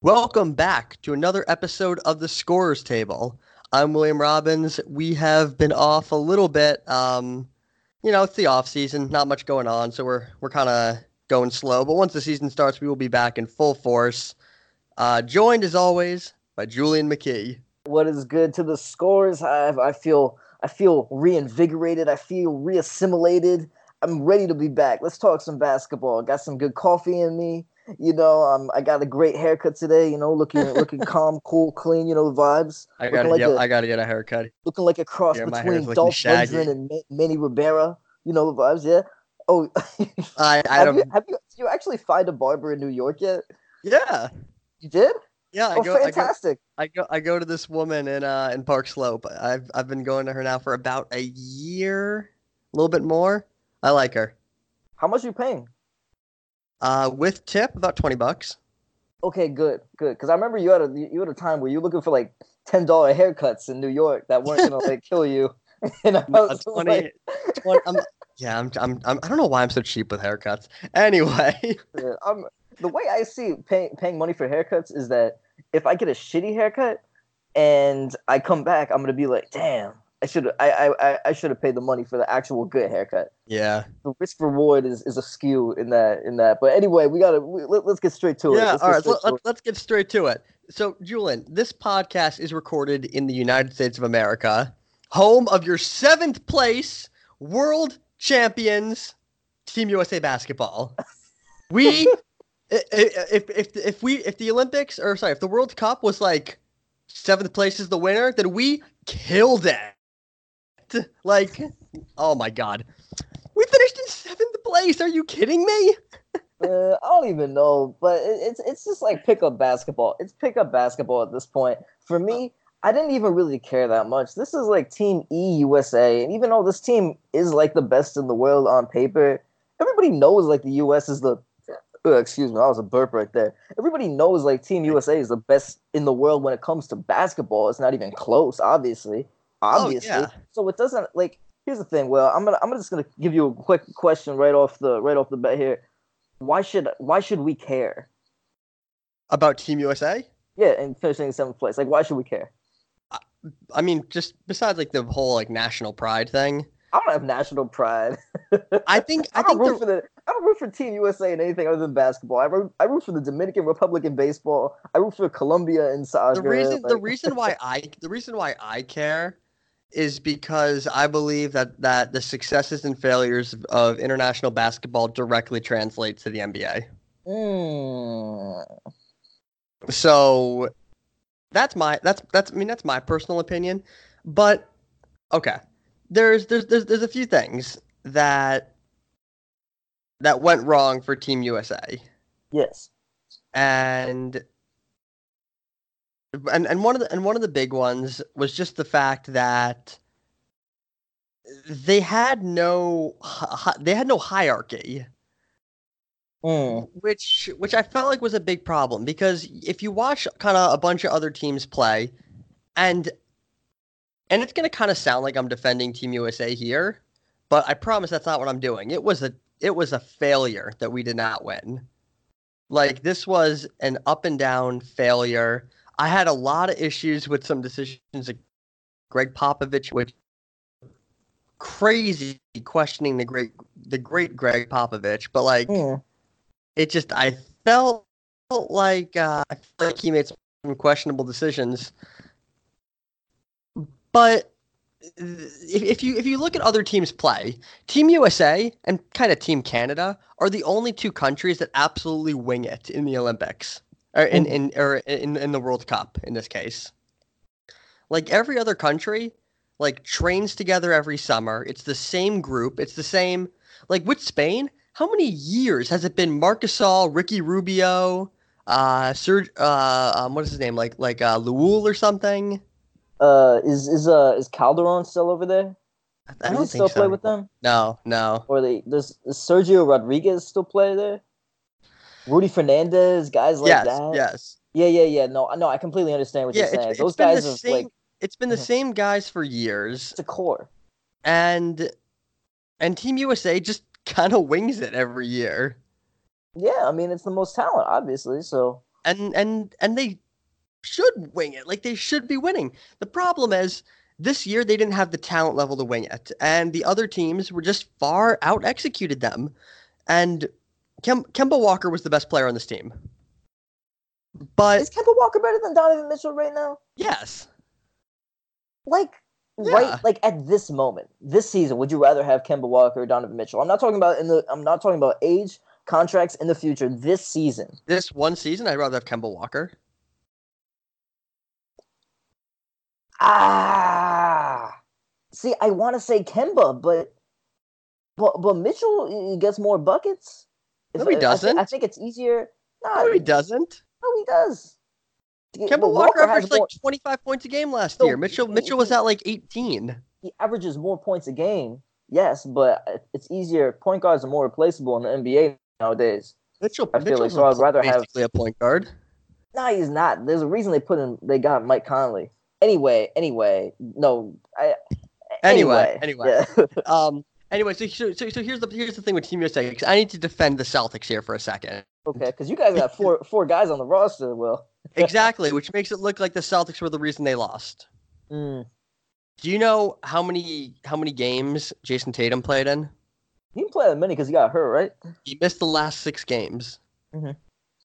Welcome back to another episode of the Scorers Table. I'm William Robbins. We have been off a little bit. Um, you know, it's the off season, not much going on, so we're we're kind of going slow. But once the season starts, we will be back in full force. Uh, joined as always by Julien Mckee. What is good to the scores? I I feel I feel reinvigorated. I feel reassimilated. I'm ready to be back. Let's talk some basketball. Got some good coffee in me. You know, um, I got a great haircut today. You know, looking looking calm, cool, clean. You know the vibes. I got like a- I got to get a haircut. Looking like a cross Yeah, between Dolph. Lundgren and Ma- Manny Rivera. You know the vibes, yeah. Oh, I I have don't. you have you you actually find a barber in New York yet? Yeah, You did? yeah. I oh, go. I go. fantastic! I go I go to this woman in uh in Park Slope. I've I've been going to her now for about a year, a little bit more. I like her. How much you paying? Uh, with tip about twenty bucks. Okay, good, good. Because I remember you had a you had a time where you were looking for like ten dollar haircuts in New York that weren't gonna like kill you. and I was 20, like, 20 I'm, yeah, I'm, I'm I'm I don't know why I'm so cheap with haircuts. Anyway, Yeah, I'm, the way I see paying paying money for haircuts is that if I get a shitty haircut and I come back, I'm gonna be like, damn, I should I I I- should have paid the money for the actual good haircut. yeah, The risk reward is, is a skew in that in that. But anyway, we gotta we, let, us get straight to it. yeah. Let's All get right, straight let, let's get straight to it. So, Julien, this podcast is recorded in the United States of America, home of your seventh place world champions, Team USA basketball. We, if if if we if the Olympics or sorry, if the World Cup was like seventh place is the winner, then we killed it. Like, oh my god, we finished in seventh place. Are you kidding me? Uh, I don't even know, but it, it's it's just like pickup basketball. It's pickup basketball at this point. For me, I didn't even really care that much. This is like Team E USA, and even though this team is like the best in the world on paper, everybody knows like the US is the. Uh, excuse me, I was a burp right there. Everybody knows like Team USA is the best in the world when it comes to basketball. It's not even close, obviously. Oh, obviously. yeah. So it doesn't like. Here's the thing. Well, I'm gonna I'm just gonna give you a quick question right off the right off the bat here why should why should we care? About Team USA? Yeah, and finishing in seventh place. Like, why should we care? I mean, just besides like the whole like national pride thing, I don't have national pride. I think I I don't think root the, for the I don't root for Team USA in anything other than basketball. I root, I root for the Dominican Republic in baseball. I root for Colombia in soccer. the reason the reason why I the reason why I care is because I believe that that the successes and failures of international basketball directly translates to the NBA. Mm, So that's my that's that's I mean that's my personal opinion, but okay. There's there's there's there's a few things that that went wrong for Team USA. yes. and and and one of the and one of the big ones was just the fact that they had no they had no hierarchy. Mm, which which I felt like was a big problem because if you watch kind of a bunch of other teams play and and it's going to kind of sound like I'm defending Team USA here but I promise that's not what I'm doing. It was a it was a failure that we did not win. Like this was an up and down failure I had a lot of issues with some decisions that Gregg Popovich which crazy questioning the great the great Gregg Popovich but like mm. it just I felt like uh, I felt like he made some questionable decisions. But if, if you if you look at other teams play, Team USA and kind of Team Canada are the only two countries that absolutely wing it in the Olympics or in, in or in, in the World Cup in this case. Like every other country, like trains together every summer. It's the same group. It's the same. Like with Spain, how many years has it been Marcus Gasol, Ricky Rubio, uh, Serge, uh, um, what is his name? Like like uh, Llull or something? Uh, is is uh is Calderon still over there? I, I don't he think still so. play with them? No, no. Or they does, does Sergio Rodriguez still play there? Rudy Fernandez, guys like yes, that. yes. Yeah, yeah, yeah. No, no, I completely understand what Yeah, you're saying. it's Those been guys the have same. like it's been the Mhm. same guys for years, it's a core. and and Team USA just kind of wings it every year. Yeah, I mean it's the most talent, obviously. So and and and they should wing it. Like they should be winning. The problem is this year they didn't have the talent level to wing it, and the other teams were just far out executed them. And Kem- Kemba Walker was the best player on this team. But Is Kemba Walker better than Donovan Mitchell right now? yes, Like Yeah. right like at this moment, this season, would you rather have Kemba Walker or Donovan Mitchell? I'm not talking about in the I'm not talking about age, contracts in the future, this season. this one season I'd rather have Kemba Walker. Ah, see, I want to say Kemba, but but but Mitchell gets more buckets. No, he I- I, doesn't. I think it's easier. Nah, No, he doesn't. no, he does. Kemba Walker has averaged like more- 25 points a game last No, year. Mitchell he- Mitchell was at like 18. he averages more points a game. Yes, but it's easier. Point guards are more replaceable in the NBA nowadays. Mitchell, I feel like so I'd rather have- a point guard. No, he's not. There's a reason they put in. They got Mike Conley. Anyway, anyway, no. I, Anyway, anyway. yeah. Um. Anyway, so so so, so here's the here's the thing with Team USA. I need to defend the Celtics here for a second. okay, because you guys got four four guys on the roster. Well, Exactly, which makes it look like the Celtics were the reason they lost. mm, Do you know how many how many games Jayson Tatum played in? he didn't play that many because he got hurt, right? He missed the last six games. Mhm.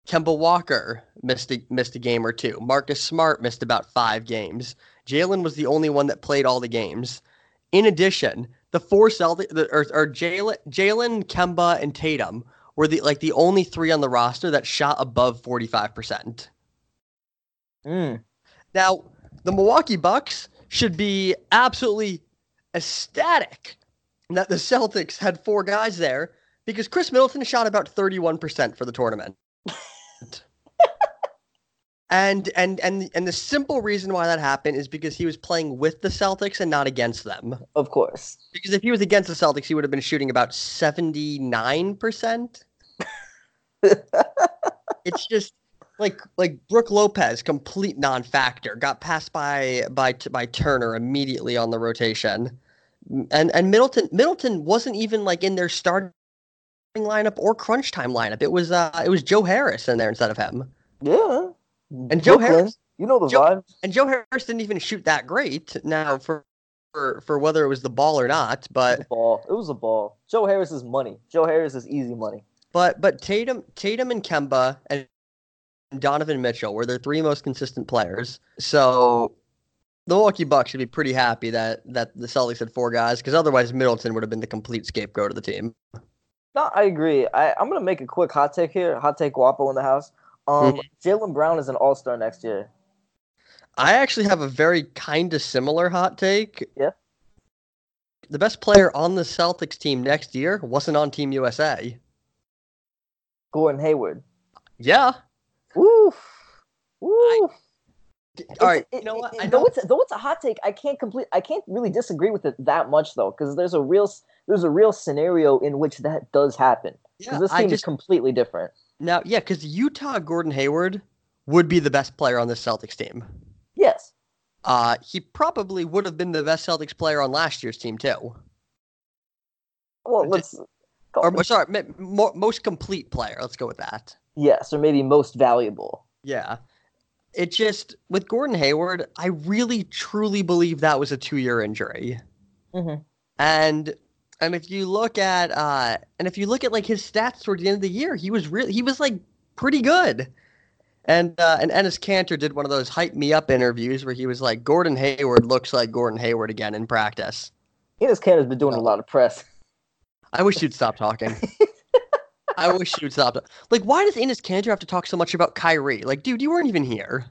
Kemba Walker missed a, missed a game or two. Marcus Smart missed about five games. Jaylen was the only one that played all the games. In addition, the four Celtic the, or, or Jaylen, Jaylen, Kemba, and Tatum were the like the only three on the roster that shot above forty five percent. Mm. Now, the Milwaukee Bucks should be absolutely ecstatic that the Celtics had four guys there because Khris Middleton shot about 31% for the tournament. and and and and the simple reason why that happened is because he was playing with the Celtics and not against them. Of course. Because if he was against the Celtics, he would have been shooting about 79%. it's just like like Brook Lopez, complete non-factor, got passed by by by Turner immediately on the rotation, and and Middleton Middleton wasn't even like in their starting lineup or crunch time lineup. It was uh it was Joe Harris in there instead of him, Yeah. And Joe Brooklyn, Harris You know the Joe- vibe. and Joe Harris didn't even shoot that great. Now for for for whether it was the ball or not, It was but a ball. It was a ball. Joe Harris is money. Joe Harris is easy money. But but Tatum Tatum and Kemba and Donovan Mitchell were their three most consistent players. So the Milwaukee Bucks should be pretty happy that that the Celtics had four guys because otherwise Middleton would have been the complete scapegoat of the team. No, I agree. I, I'm gonna make a quick hot take here. Hot take Guapo in the house. Um, Jaylen Brown is an All Star next year. I actually have a very kind of similar hot take. Yeah. The best player on the Celtics team next year wasn't on Team USA. Gordon Hayward. Yeah. Woo. Woo. All right. It's- You know what? it- I though it's though it's a hot take, I can't complete. I can't really disagree with it that much though, because there's a real there's a real scenario in which that does happen. Because yeah, this team is completely different. Now yeah because Utah Gordon Hayward would be the best player on this Celtics team. Yes. Uh, he probably would have been the best Celtics player on last year's team too. Well, let's. Or, or sorry, mo- most complete player. Let's go with that. yes, or maybe most valuable. Yeah. It just with Gordon Hayward, I really truly believe that was a two-year injury. Mhm. And and if you look at uh and if you look at like his stats towards the end of the year, he was really he was like pretty good. And uh, and Enes Kanter did one of those hype me up interviews where he was like, Gordon Hayward looks like Gordon Hayward again in practice. Enes Kanter's been doing a lot of press. I wish you'd stop talking. I wish you'd stop. Like, why does Enes Kanter have to talk so much about Kyrie? Like, dude, you weren't even here.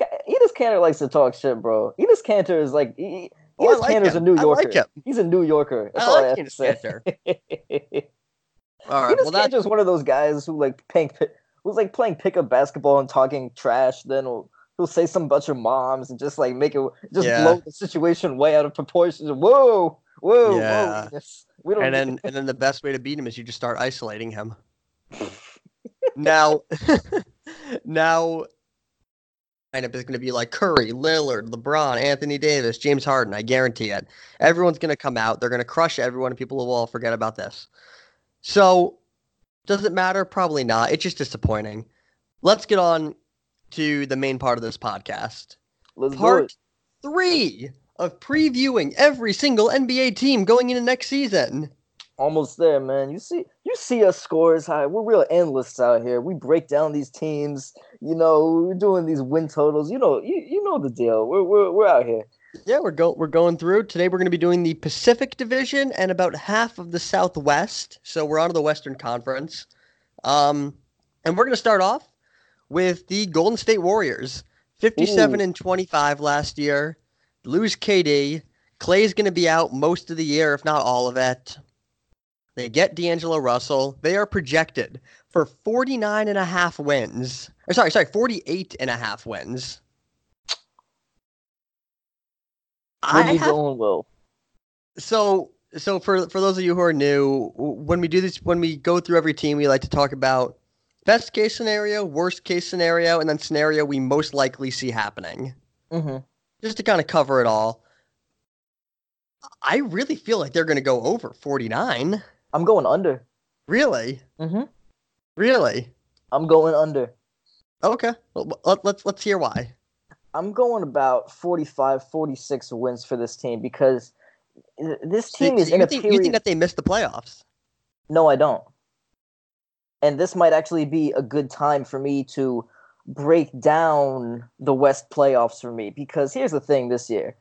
Enes Kanter likes to talk shit, bro. Enes Kanter is like. He, Oh, I Enes like a. New I Yorker. like him. He's a New Yorker. That's I all I like have Enes to say. All right. Well, that's Kanter's one of those guys who like playing, who's like playing pickup basketball and talking trash. Then he'll, he'll say some bunch of moms and just like make it just Yeah. blow the situation way out of proportion. Whoa, whoa, Yeah. whoa! Enes. We don't. and then and then the best way to beat him is you just start isolating him. now, now, lineup is going to be like Curry, Lillard, LeBron, Anthony Davis, James Harden. I guarantee it. Everyone's going to come out. They're going to crush everyone, and people will all forget about this. So, does it matter? Probably not. It's just disappointing. let's get on to the main part of this podcast. Let's Part three of previewing every single NBA team going into next season. Almost there, man. You see, you see us scores high. We're real analysts out here. We break down these teams. You know, we're doing these win totals. You know, you, you know the deal. We're, we're we're out here. Yeah, we're go we're going through. Today we're going to be doing the Pacific Division and about half of the Southwest. So we're on to the Western Conference. Um and we're going to start off with the Golden State Warriors. 57 Ooh. and 25 last year. Lose KD. Klay's going to be out most of the year if not all of it. They get D'Angelo Russell. They are projected for 49 and a half wins. Or sorry, sorry, 48 and a half wins. We'll I be have going well. so so for for those of you who are new, when we do this, when we go through every team, we like to talk about best case scenario, worst case scenario, and then scenario we most likely see happening, hmm just to kind of cover it all. I really feel like they're going to go over forty nine. I'm going under. Really, Mm-hmm. really. I'm going under. Okay, well, let, let's let's hear why. I'm going about 45, 46 wins for this team because this team so is you in a think, period. you think that they missed the playoffs? No, I don't. And this might actually be a good time for me to break down the West playoffs for me because here's the thing this year.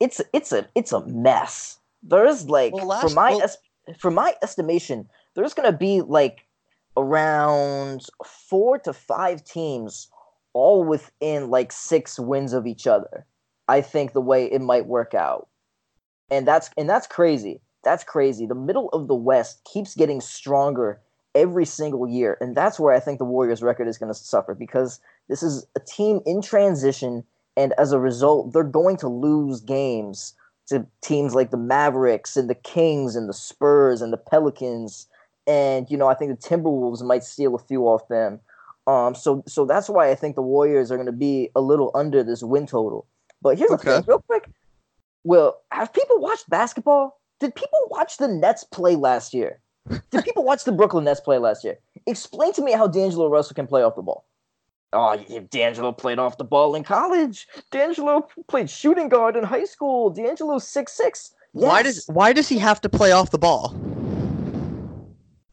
It's it's a it's a mess. There's like Well, for my well- for my estimation, there's going to be like around 4 to 5 teams all within like 6 wins of each other. I think the way it might work out. And that's and that's crazy. That's crazy. The middle of the West keeps getting stronger every single year, and that's where I think the Warriors' record is going to suffer because this is a team in transition, and as a result, they're going to lose games to teams like the Mavericks and the Kings and the Spurs and the Pelicans, and you know I think the Timberwolves might steal a few off them. Um, so so that's why I think the Warriors are going to be a little under this win total. But here's the Okay. thing, real quick. Well, have people watched basketball? Did people watch the Nets play last year? Did people watch the Brooklyn Nets play last year? Explain to me how D'Angelo Russell can play off the ball. Oh, D'Angelo played off the ball in college. D'Angelo played shooting guard in high school. D'Angelo's six six. Why does why does he have to play off the ball?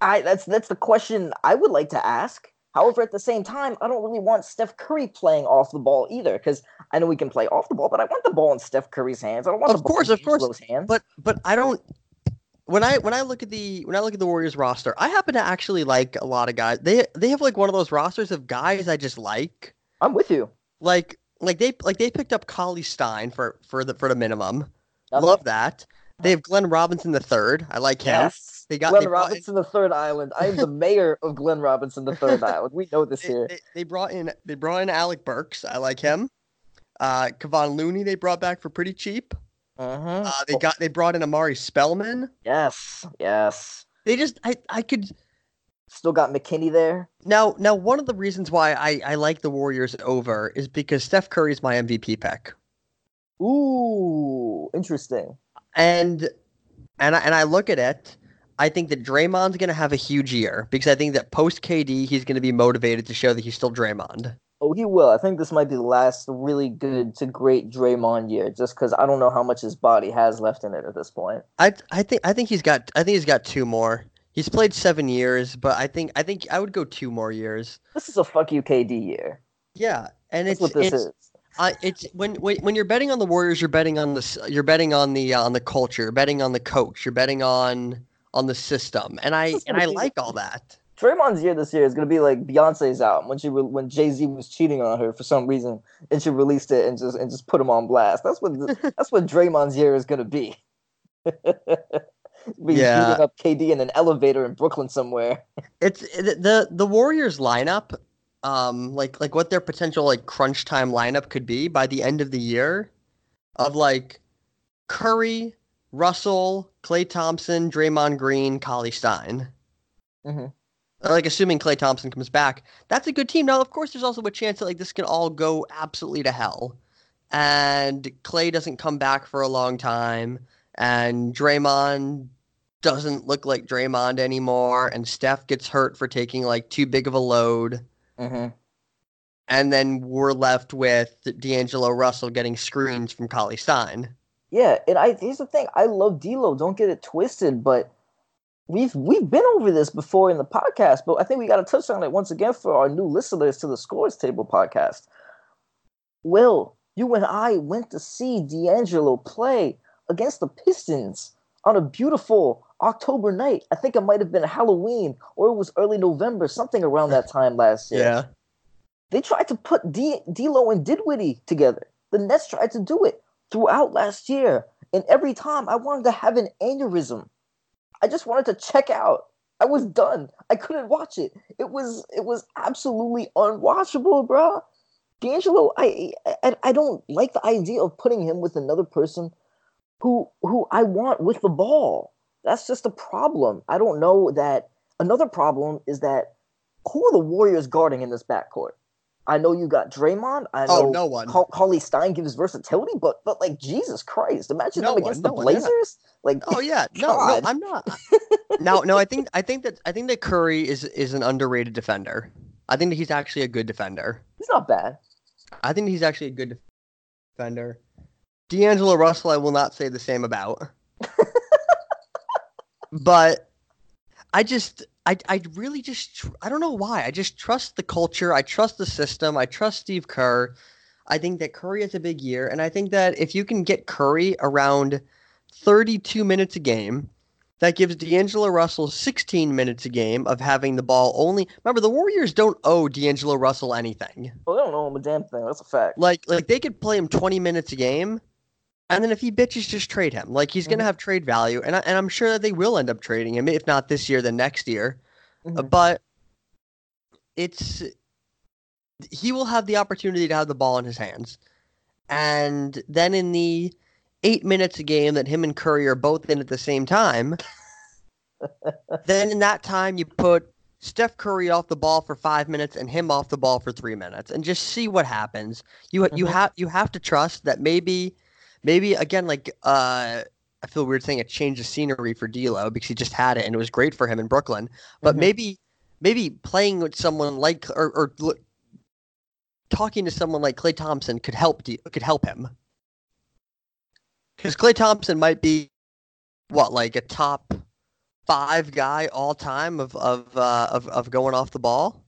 I that's that's the question I would like to ask. However, at the same time, I don't really want Steph Curry playing off the ball either, because I know we can play off the ball, but I want the ball in Steph Curry's hands. I don't want Of the ball course, in of course. Hands. But but I don't. When I when I look at the when I look at the Warriors roster, I happen to actually like a lot of guys. They they have like one of those rosters of guys I just like. I'm with you. Like like they like they picked up Cauley Stein for for the for the minimum. Okay. Love that. They have Glenn Robinson the third. I like him. Yes. They got Glenn they brought in- Robinson, the third island. I am the mayor of Glenn Robinson, the third island. We know this they, here. they, they brought in they brought in Alec Burks. I like him. Uh, Kevon Looney they brought back for pretty cheap. Mhm. Uh, they got they brought in Omari Spellman. yes, yes. They just I I could Still got McKinnie there. Now, now one of the reasons why I, I like the Warriors over is because Steph Curry's my MVP pick, Ooh, interesting. and and I, and I look at it. I think that Draymond's going to have a huge year because I think that post KD he's going to be motivated to show that he's still Draymond. Oh, he will. I think this might be the last really good to great Draymond year, just because I don't know how much his body has left in it at this point. I I think I think he's got I think he's got two more. He's played seven years, but I think I think I would go two more years. This is a fuck you KD year. Yeah, and That's it's what this it's, is. I it's when, when when you're betting on the Warriors, you're betting on the you're betting on the uh, on the culture, you're betting on the coach, you're betting on on the system, and I and I like all that. Draymond's year this year is gonna be like Beyonce's album when she re- when Jay Z was cheating on her for some reason and she released it and just and just put him on blast. That's what th- that's what Draymond's year is gonna be. be Yeah. beating up KD in an elevator in Brooklyn somewhere. It's the the, the Warriors lineup, um, like like what their potential like crunch time lineup could be by the end of the year, of like Curry, Russell, Klay Thompson, Draymond Green, Cauley Stein. Mhm. Like assuming Klay Thompson comes back, that's a good team. Now, of course, there's also a chance that like this can all go absolutely to hell, and Klay doesn't come back for a long time, and Draymond doesn't look like Draymond anymore, and Steph gets hurt for taking like too big of a load. Mm-hmm. and then we're left with D'Angelo Russell getting screens from Cauley Stein. Yeah, and I here's the thing. I love D'Lo. Don't get it twisted, but we've we've been over this before in the podcast. But I think we got to touch on it once again for our new listeners to the Scores Table podcast. Will, you and I went to see D'Angelo play against the Pistons on a beautiful October night. I think it might have been Halloween or it was early November, something around that time last year. Yeah. They tried to put D- D'Lo and Dinwiddie together. The Nets tried to do it throughout last year, and every time I wanted to have an aneurysm. I just wanted to check out. I was done. I couldn't watch it. It was it was absolutely unwatchable, bro. D'Angelo, I, I I don't like the idea of putting him with another person who who I want with the ball. That's just a problem. I don't know that. Another problem is that who are the Warriors guarding in this backcourt? I know you got Draymond. I Oh, know no one. Cauley Stein gives versatility, but but like Jesus Christ, imagine No them one, against no the one, they're Blazers. Like Oh yeah, no, no, I'm not. no, no, I think I think that I think that Curry is is an underrated defender. I think that he's actually a good defender. he's not bad. I think he's actually a good defender. D'Angelo Russell, I will not say the same about. but I just, I, I really just, tr- I don't know why. I just trust the culture. I trust the system. I trust Steve Kerr. I think that Curry has a big year. And I think that if you can get Curry around 32 minutes a game, that gives D'Angelo Russell 16 minutes a game of having the ball only. Remember, the Warriors don't owe D'Angelo Russell anything. Well, they don't owe him a damn thing. That's a fact. Like like they could play him 20 minutes a game, and then if he bitches, just trade him. Like he's gonna Mhm. have trade value, and I, and I'm sure that they will end up trading him, if not this year, then next year. Uh, Mhm. But it's he will have the opportunity to have the ball in his hands, and then in the eight minutes a game that him and Curry are both in at the same time, then in that time you put Steph Curry off the ball for five minutes and him off the ball for three minutes, and just see what happens. You you Mhm. have you have to trust that maybe maybe again like uh. I feel weird saying a change of scenery for D'Lo because he just had it and it was great for him in Brooklyn. But Mhm. maybe maybe playing with someone like or, or l- talking to someone like Klay Thompson could help D- could help him. Because Klay Thompson might be what like a top five guy all time of of uh, of of going off the ball.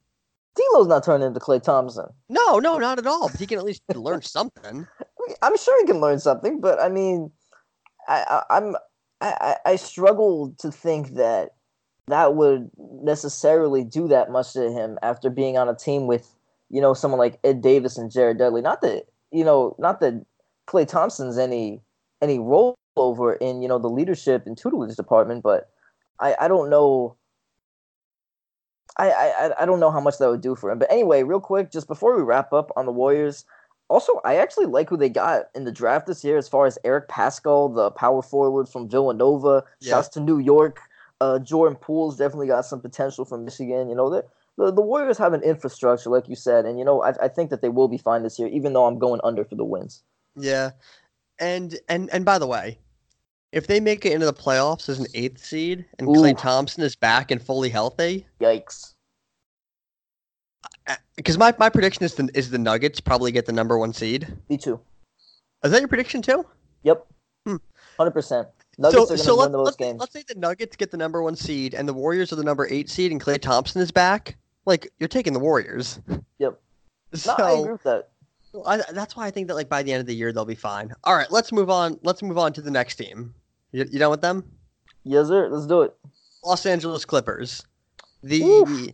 D'Lo's not turning into Klay Thompson. No, no, not at all. But he can at least learn something. I'm sure he can learn something, but I mean, I, I, I'm I, I I struggle to think that that would necessarily do that much to him after being on a team with you know someone like Ed Davis and Jared Dudley. Not that you know, not that Klay Thompson's any any rollover in you know the leadership and tutelage department, but I I don't know. I, I I don't know how much that would do for him. But anyway, real quick, just before we wrap up on the Warriors, also, I actually like who they got in the draft this year as far as Eric Paschall, the power forward from Villanova. Yeah. Shouts to New York. Uh, Jordan Poole's definitely got some potential from Michigan. You know, the, the, Warriors have an infrastructure, like you said. And, you know, I, I think that they will be fine this year, even though I'm going under for the wins. Yeah, and and and by the way, if they make it into the playoffs as an eighth seed and Klay Thompson is back and fully healthy, Yikes. Because my, my prediction is the is the Nuggets probably get the number one seed. Me too. Is that your prediction too? Yep. Hmm. 100%. Nuggets are going to win let, those let's, games. let's say the Nuggets get the number one seed and the Warriors are the number eight seed and Klay Thompson is back. Like you're taking the Warriors. Yep. So no, I agree with that. I, that's why I think that like by the end of the year they'll be fine. All right, let's move on. Let's move on to the next team. You, you done with them? Yes, sir. Let's do it. Los Angeles Clippers. The Oof.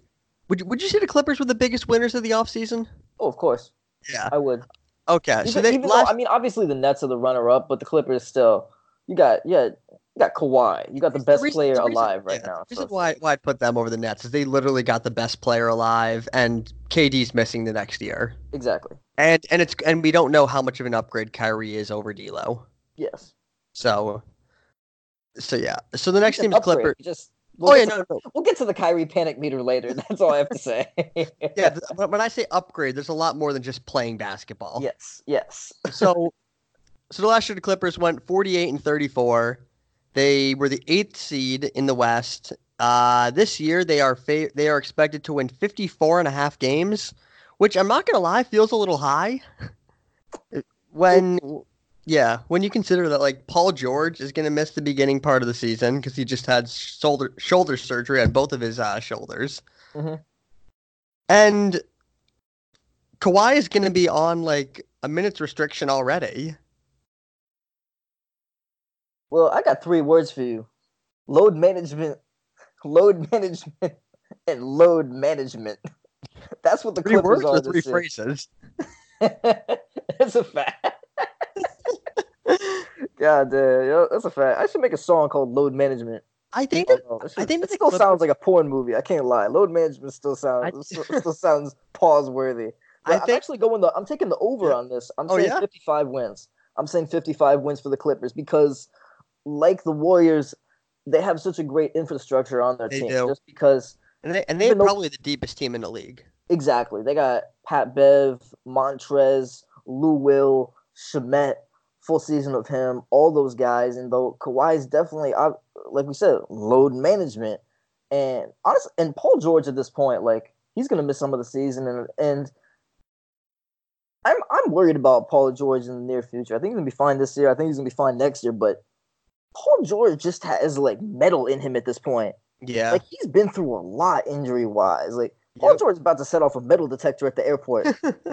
Would you, would you say the Clippers were the biggest winners of the offseason? Oh, of course. Yeah. I would. Okay. Even, so they last, though, I mean, obviously the Nets are the runner-up, but the Clippers still. You got yeah, you got Kawhi. You got the best reason- player the reason- alive right yeah, now. The so reason why why I put them over the Nets is they literally got the best player alive, and KD's missing the next year. exactly. And and it's and we don't know how much of an upgrade Kyrie is over D'Lo. Yes. So, so yeah. So the next team is upgrade. Clipper. Just we'll Oh yeah, get to- no, no. We'll get to the Kyrie panic meter later. That's all I have to say. Yeah, when when I say upgrade, there's a lot more than just playing basketball. Yes. Yes. So, so the last year the Clippers went 48 and 34. They were the eighth seed in the West. Uh, this year they are fa- they are expected to win 54 and a half games, which I'm not gonna lie, feels a little high. when yeah, when you consider that like Paul George is gonna miss the beginning part of the season because he just had shoulder shoulder surgery on both of his uh, shoulders, Mhm. and Kawhi is gonna be on like a minutes restriction already. Well, I got three words for you: load management, load management, and load management. That's what the Three Clippers words are or three phrases. it's a fact. God damn, yo, that's a fact. I should make a song called "Load Management." I think oh, I that don't know, I should- think it still Clippers- sounds like a porn movie. I can't lie. Load management still sounds still, still sounds pause worthy. I I'm think actually going the I'm taking the over Yeah. on this. I'm Oh, saying yeah? 55 wins. I'm saying 55 wins for the Clippers because, like the Warriors, they have such a great infrastructure on their They team. do. Just because and they and they're though- probably the deepest team in the league. exactly they got Pat Bev, Montrez, Lou Will, Shamet, full season of him, all those guys, and though Kawhi is definitely, like we said, load management, and honestly, and Paul George at this point, like he's gonna miss some of the season, and and I'm I'm worried about Paul George in the near future. I think he's gonna be fine this year. I think he's gonna be fine next year, but Paul George just has like metal in him at this point. Yeah. Like he's been through a lot injury wise. Like Paul Yep. George is about to set off a metal detector at the airport.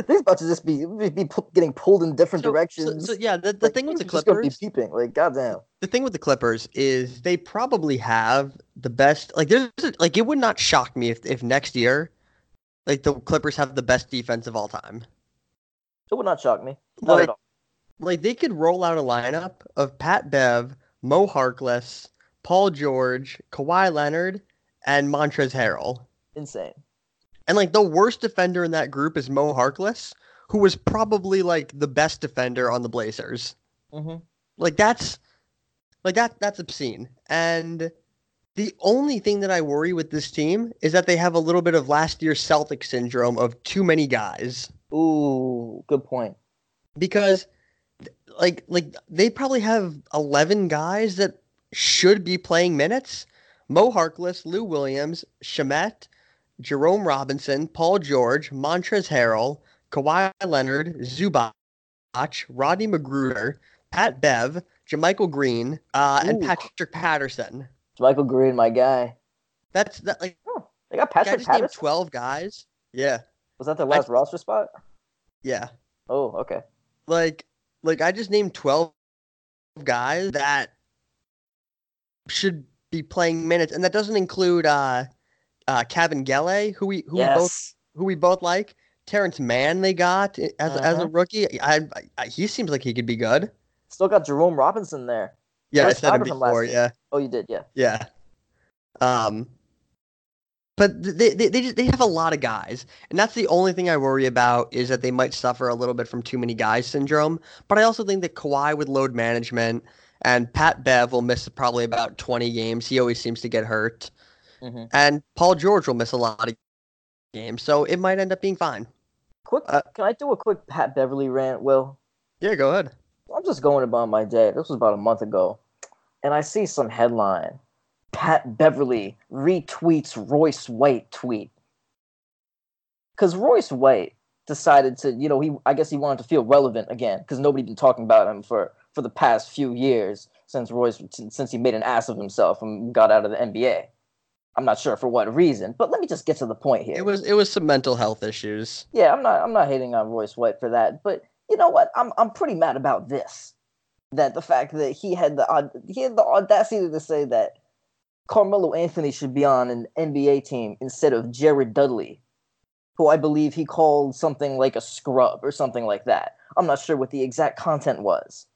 He's about to just be be, getting pulled in different So- so- directions. So, yeah, the, the Like, thing with the Clippers, be peeping. Like goddamn. the thing with the Clippers is they probably have the best. Like, there's like it would not shock me if if next year, like the Clippers have the best defense of all time. It would not shock me. Not Like, at all. like they could roll out a lineup of Pat Bev, Mo Harkless, Paul George, Kawhi Leonard, and Montrezl Harrell. Insane. And like the worst defender in that group is Mo Harkless, who was probably like the best defender on the Blazers. hmm Like that's like that that's obscene. And the only thing that I worry with this team is that they have a little bit of last year's Celtic syndrome of too many guys. Ooh, good point. Because like like they probably have 11 guys that should be playing minutes. Mo Harkless, Lou Williams, Shamet, Jerome Robinson, Paul George, Montrezl Harrell, Kawhi Leonard, Zubac, Rodney McGruder, Pat Bev, JaMychal Green, uh, and Patrick Patterson. Michael Green, my guy. That's that like They got I Patrick just named Patterson. 12 guys. Yeah. Was that the last roster spot? Yeah. Oh, okay. like like I just named 12 guys that should be playing minutes and that doesn't include uh uh Kevin Gele who we who we both who we both like. Terance Mann they got as as a Uh-huh. rookie. I, I he seems like he could be good. Still got Jerome Robinson there. yeah I said him starter from last before yeah. Oh, you did, yeah. yeah. Um but they, they, they, just, they have a lot of guys. And that's the only thing i worry about is that they might suffer a little bit from too many guys syndrome. But i also think that Kawhi with load management and pat bev will miss probably about 20 games. He always seems to get hurt hmm and paul george will miss a lot of games so it might end up being fine Quick, Uh, can I do a quick Pat Beverley rant? Will yeah go ahead I'm just going about my day. This was about a month ago, and I see some headline: Pat Beverley retweets Royce White tweet. Because Royce White decided to, you know, he I guess he wanted to feel relevant again because nobody been talking about him for for the past few years since Royce since he made an ass of himself and got out of the NBA. I'm not sure for what reason, but let me just get to the point here. it was it was some mental health issues Yeah, I'm not I'm not hating on Royce White for that, but you know what? I'm I'm pretty mad about this. That the fact that he had the he had the audacity to say that Carmelo Anthony should be on an NBA team instead of Jared Dudley, who I believe he called something like a scrub or something like that. I'm not sure what the exact content was.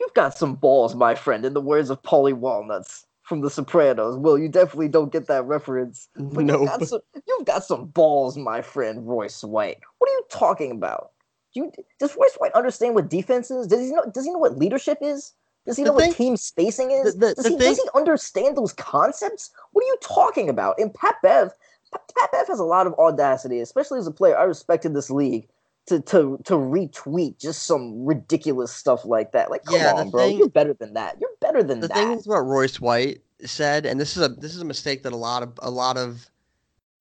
You've got some balls, my friend, in the words of Paulie Walnuts from The Sopranos. Well, you definitely don't get that reference. But Nope. you've, got some, you've got some balls, my friend Royce White. What are you talking about? Do you, does Royce White understand what defense is? Does he know? Does he know what leadership is? Does he The know thing- what team spacing is? the- the- does, he, thing- does he understand those concepts? What are you talking about? And Pat Bev, Pat Bev has a lot of audacity, especially as a player. I respected this league to to to retweet just some ridiculous stuff like that. Like, come Yeah, on, bro, thing- you're better than that. You're better than the that. The thing is about Royce White said, and this is a this is a mistake that a lot of a lot of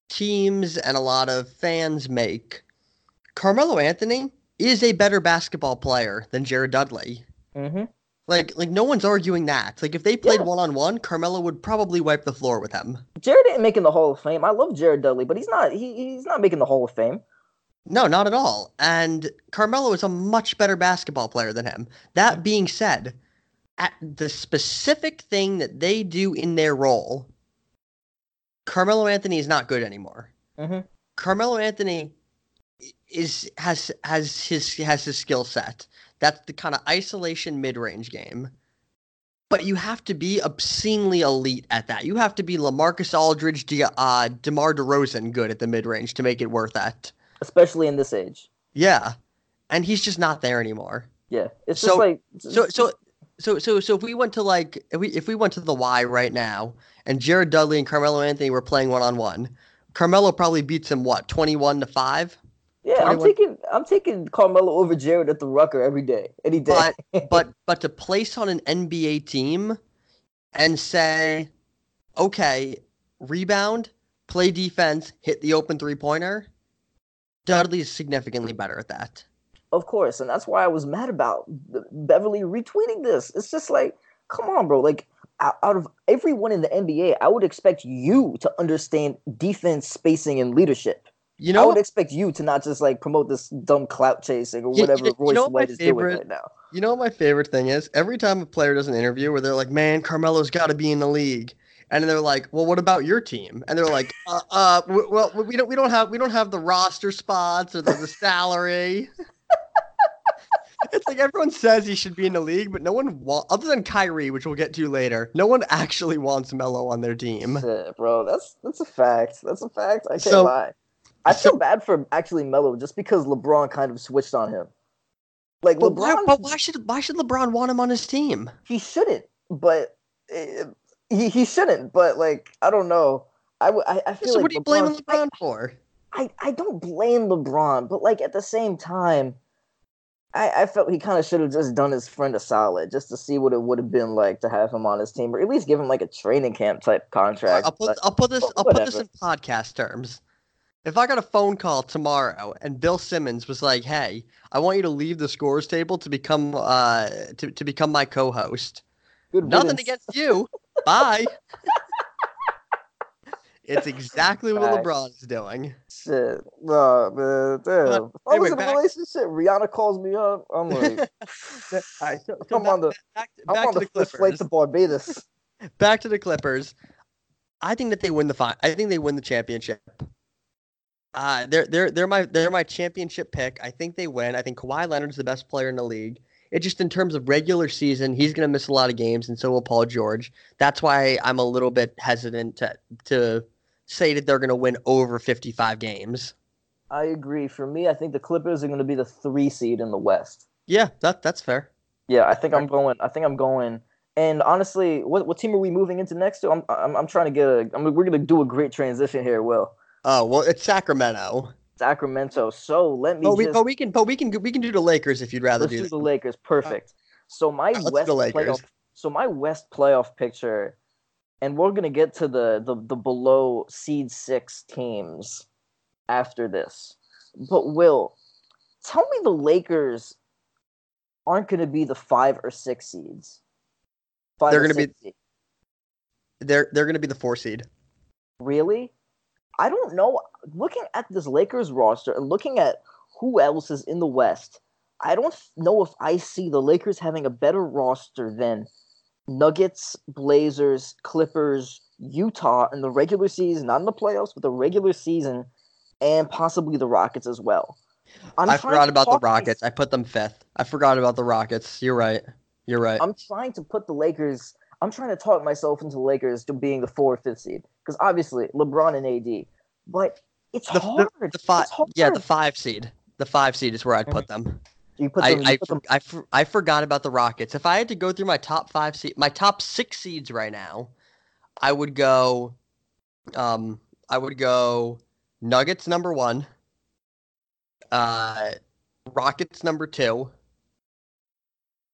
teams and a lot of fans make, Carmelo Anthony is a better basketball player than Jared Dudley. Mm-hmm. Like, like no one's arguing that. Like, if they played one on one, Carmelo would probably wipe the floor with him. Jared ain't making the Hall of Fame. I love Jared Dudley, but he's not. He, he's not making the Hall of Fame. No, not at all. And Carmelo is a much better basketball player than him. That being said, at the specific thing that they do in their role, Carmelo Anthony is not good anymore. Mhm. Carmelo Anthony is has has his has his skill set. That's the kind of isolation mid-range game. But you have to be obscenely elite at that. You have to be LaMarcus Aldridge, De, uh, DeMar DeRozan good at the mid-range to make it worth that. Especially in this age. Yeah, and he's just not there anymore. Yeah, it's So- just like So so so so so if we went to like if we if we went to the Y right now and Jared Dudley and Carmelo Anthony were playing one on one, Carmelo probably beats him what twenty one to five. yeah, I'm 21 taking I'm taking Carmelo over Jared at the Rucker every day, any day. But But but to place on an NBA team and say, okay, rebound, play defense, hit the open three pointer, Dudley is significantly better at that. Of course, and that's why I was mad about Beverley retweeting this. It's just like, come on, bro. Like, out of everyone in the NBA, I would expect you to understand defense, spacing, and leadership. You know, I would expect you to not just like promote this dumb clout chasing or whatever you- you Royce know what my White is favorite- doing right now. You know what my favorite thing is? Every time a player does an interview where they're like, "Man, Carmelo's got to be in the league," and they're like, "Well, what about your team?" And they're like, "Uh, uh w- well, we don't, we don't have, we don't have the roster spots or the, the salary." it's like everyone says he should be in the league, but no one wa- other than Kyrie, which we'll get to later, no one actually wants Melo on their team. Shit, bro, that's that's a fact. That's a fact. I can't So- lie. I so- feel bad for actually Melo just because LeBron kind of switched on him. Like But why, LeBron, but why should why should LeBron want him on his team? he shouldn't, but uh, he he shouldn't. But like, I don't know. I I feel So like what are you blaming LeBron's- LeBron for? I, I don't blame LeBron, but like at the same time, I, I felt he kind of should have just done his friend a solid just to see what it would have been like to have him on his team, or at least give him like a training camp type contract. I'll put I'll put this I'll put this in podcast terms. If I got a phone call tomorrow and Bill Simmons was like, "Hey, I want you to leave the scores table to become uh to, to become my co-host," good nothing against you. Bye. it's exactly what Facts. LeBron is doing. Shit, no man, damn. if I anyway, was in a relationship, Rihanna calls me up. I'm like, All right, so, so I'm back, on the back, I'm back on to the the first flight Clippers. to Barbados. Back to the Clippers. I think that they win the fi- I think they win the championship. Uh, they're they're they're my they're my championship pick. I think they win. I think Kawhi Leonard's the best player in the league. It just in terms of regular season, he's gonna miss a lot of games, and so will Paul George. That's why I'm a little bit hesitant to to say that they're gonna win over 55 games. I agree. For me, I think the Clippers are going to be the three seed in the West. Yeah, that that's fair. Yeah, I think I'm going. I think I'm going. And honestly, what what team are we moving into next to? I'm I'm, I'm trying to get a. I mean, we're gonna do a great transition here. Will Oh well, it's Sacramento. Sacramento. So let me But we, just but we can but we can we can do the Lakers if you'd rather do do the Lakers. Perfect. So my let's West playoff. So my West playoff picture, and we're gonna get to the the the below seed six teams after this. But Will, tell me the Lakers aren't gonna be the five or six seeds. 5 They're gonna be- seed. They're they're gonna be the four seed. Really? I don't know. Looking at this Lakers roster and looking at who else is in the West, I don't know if I see the Lakers having a better roster than Nuggets, Blazers, Clippers, Utah in the regular season, not in the playoffs, but the regular season, and possibly the Rockets as well. I'm I forgot about the Rockets. I put them fifth. I forgot about the Rockets. You're right. You're right. I'm trying to put the Lakers. I'm trying to talk myself into the Lakers to being the four or fifth seed because obviously LeBron and AD, but it's The- hard. the five, It's hard. yeah, the five seed. The five seed is where I'd put them. You put I them. you I, put them I, for- I forgot about the Rockets. If I had to go through my top five seed, my top six seeds right now, I would go. Um, I would go Nuggets number one. Uh, Rockets number two.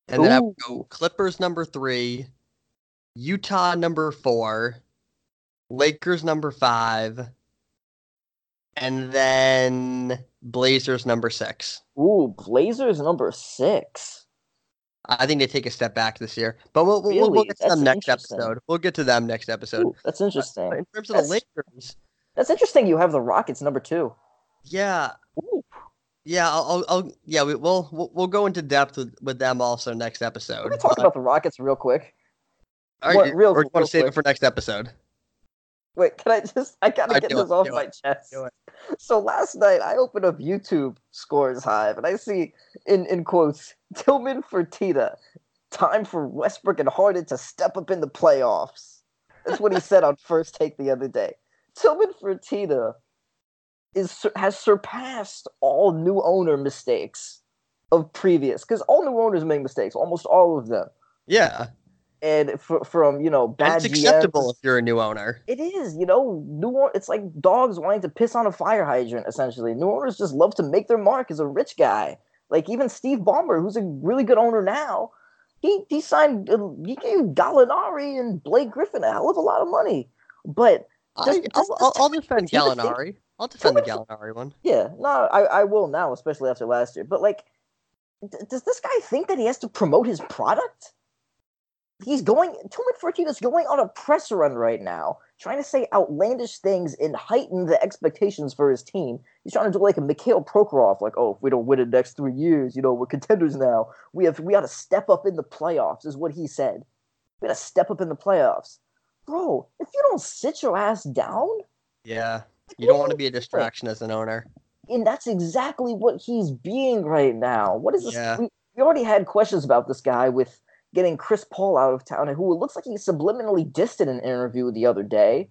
And then I would go Clippers number three, Utah number four, Lakers number five, and then Blazers number six. Ooh, Blazers number six. I think they take a step back this year, but we'll we'll, we'll get to them next episode. We'll get to them next episode. Ooh, that's interesting. But in terms of the Lakers, That's interesting. You have the Rockets number two. yeah, Ooh. yeah, I'll, I'll, yeah, we, we'll, we'll we'll go into depth with, with them also next Can episode. we talk but- about the Rockets real quick? All what- right, real- or you want to save quick. it for next episode? Wait, can I just? I gotta get this it, off my it, chest. So last night I opened up YouTube Scores Hive and I see in in quotes Tillman Fertitta, time for Westbrook and Harden to step up in the playoffs. That's what he said on First Take the other day. Tillman Fertitta is has surpassed all new owner mistakes of previous because all new owners make mistakes, almost all of them. Yeah, And fr- from you know bad that's acceptable GMs, if you're a new owner. it is, you know, new it's like dogs wanting to piss on a fire hydrant. Essentially, new owners just love to make their mark as a rich guy. Like even Steve Ballmer, who's a really good owner now, he he signed uh, he gave Gallinari and Blake Griffin a hell of a lot of money. But I, Does- I'll, I'll, defend do you think- Gallinari. I'll defend the Gallinari one. yeah, no, I I will now, especially after last year. But like, d- does this guy think that he has to promote his product? He's going. Tillman Fertitta's going on a press run right now, trying to say outlandish things and heighten the expectations for his team. He's trying to do like a Mikhail Prokhorov, like, oh, if we don't win it next three years, you know, we're contenders now. We have we got to step up in the playoffs, is what he said. We got to step up in the playoffs, bro. If you don't sit your ass down, Yeah, you don't want to be a distraction as an owner. and that's exactly what he's being right now. What is this? Yeah. We, we already had questions about this guy with getting Chris Paul out of town, and who it looks like he subliminally dissed in an interview the other day.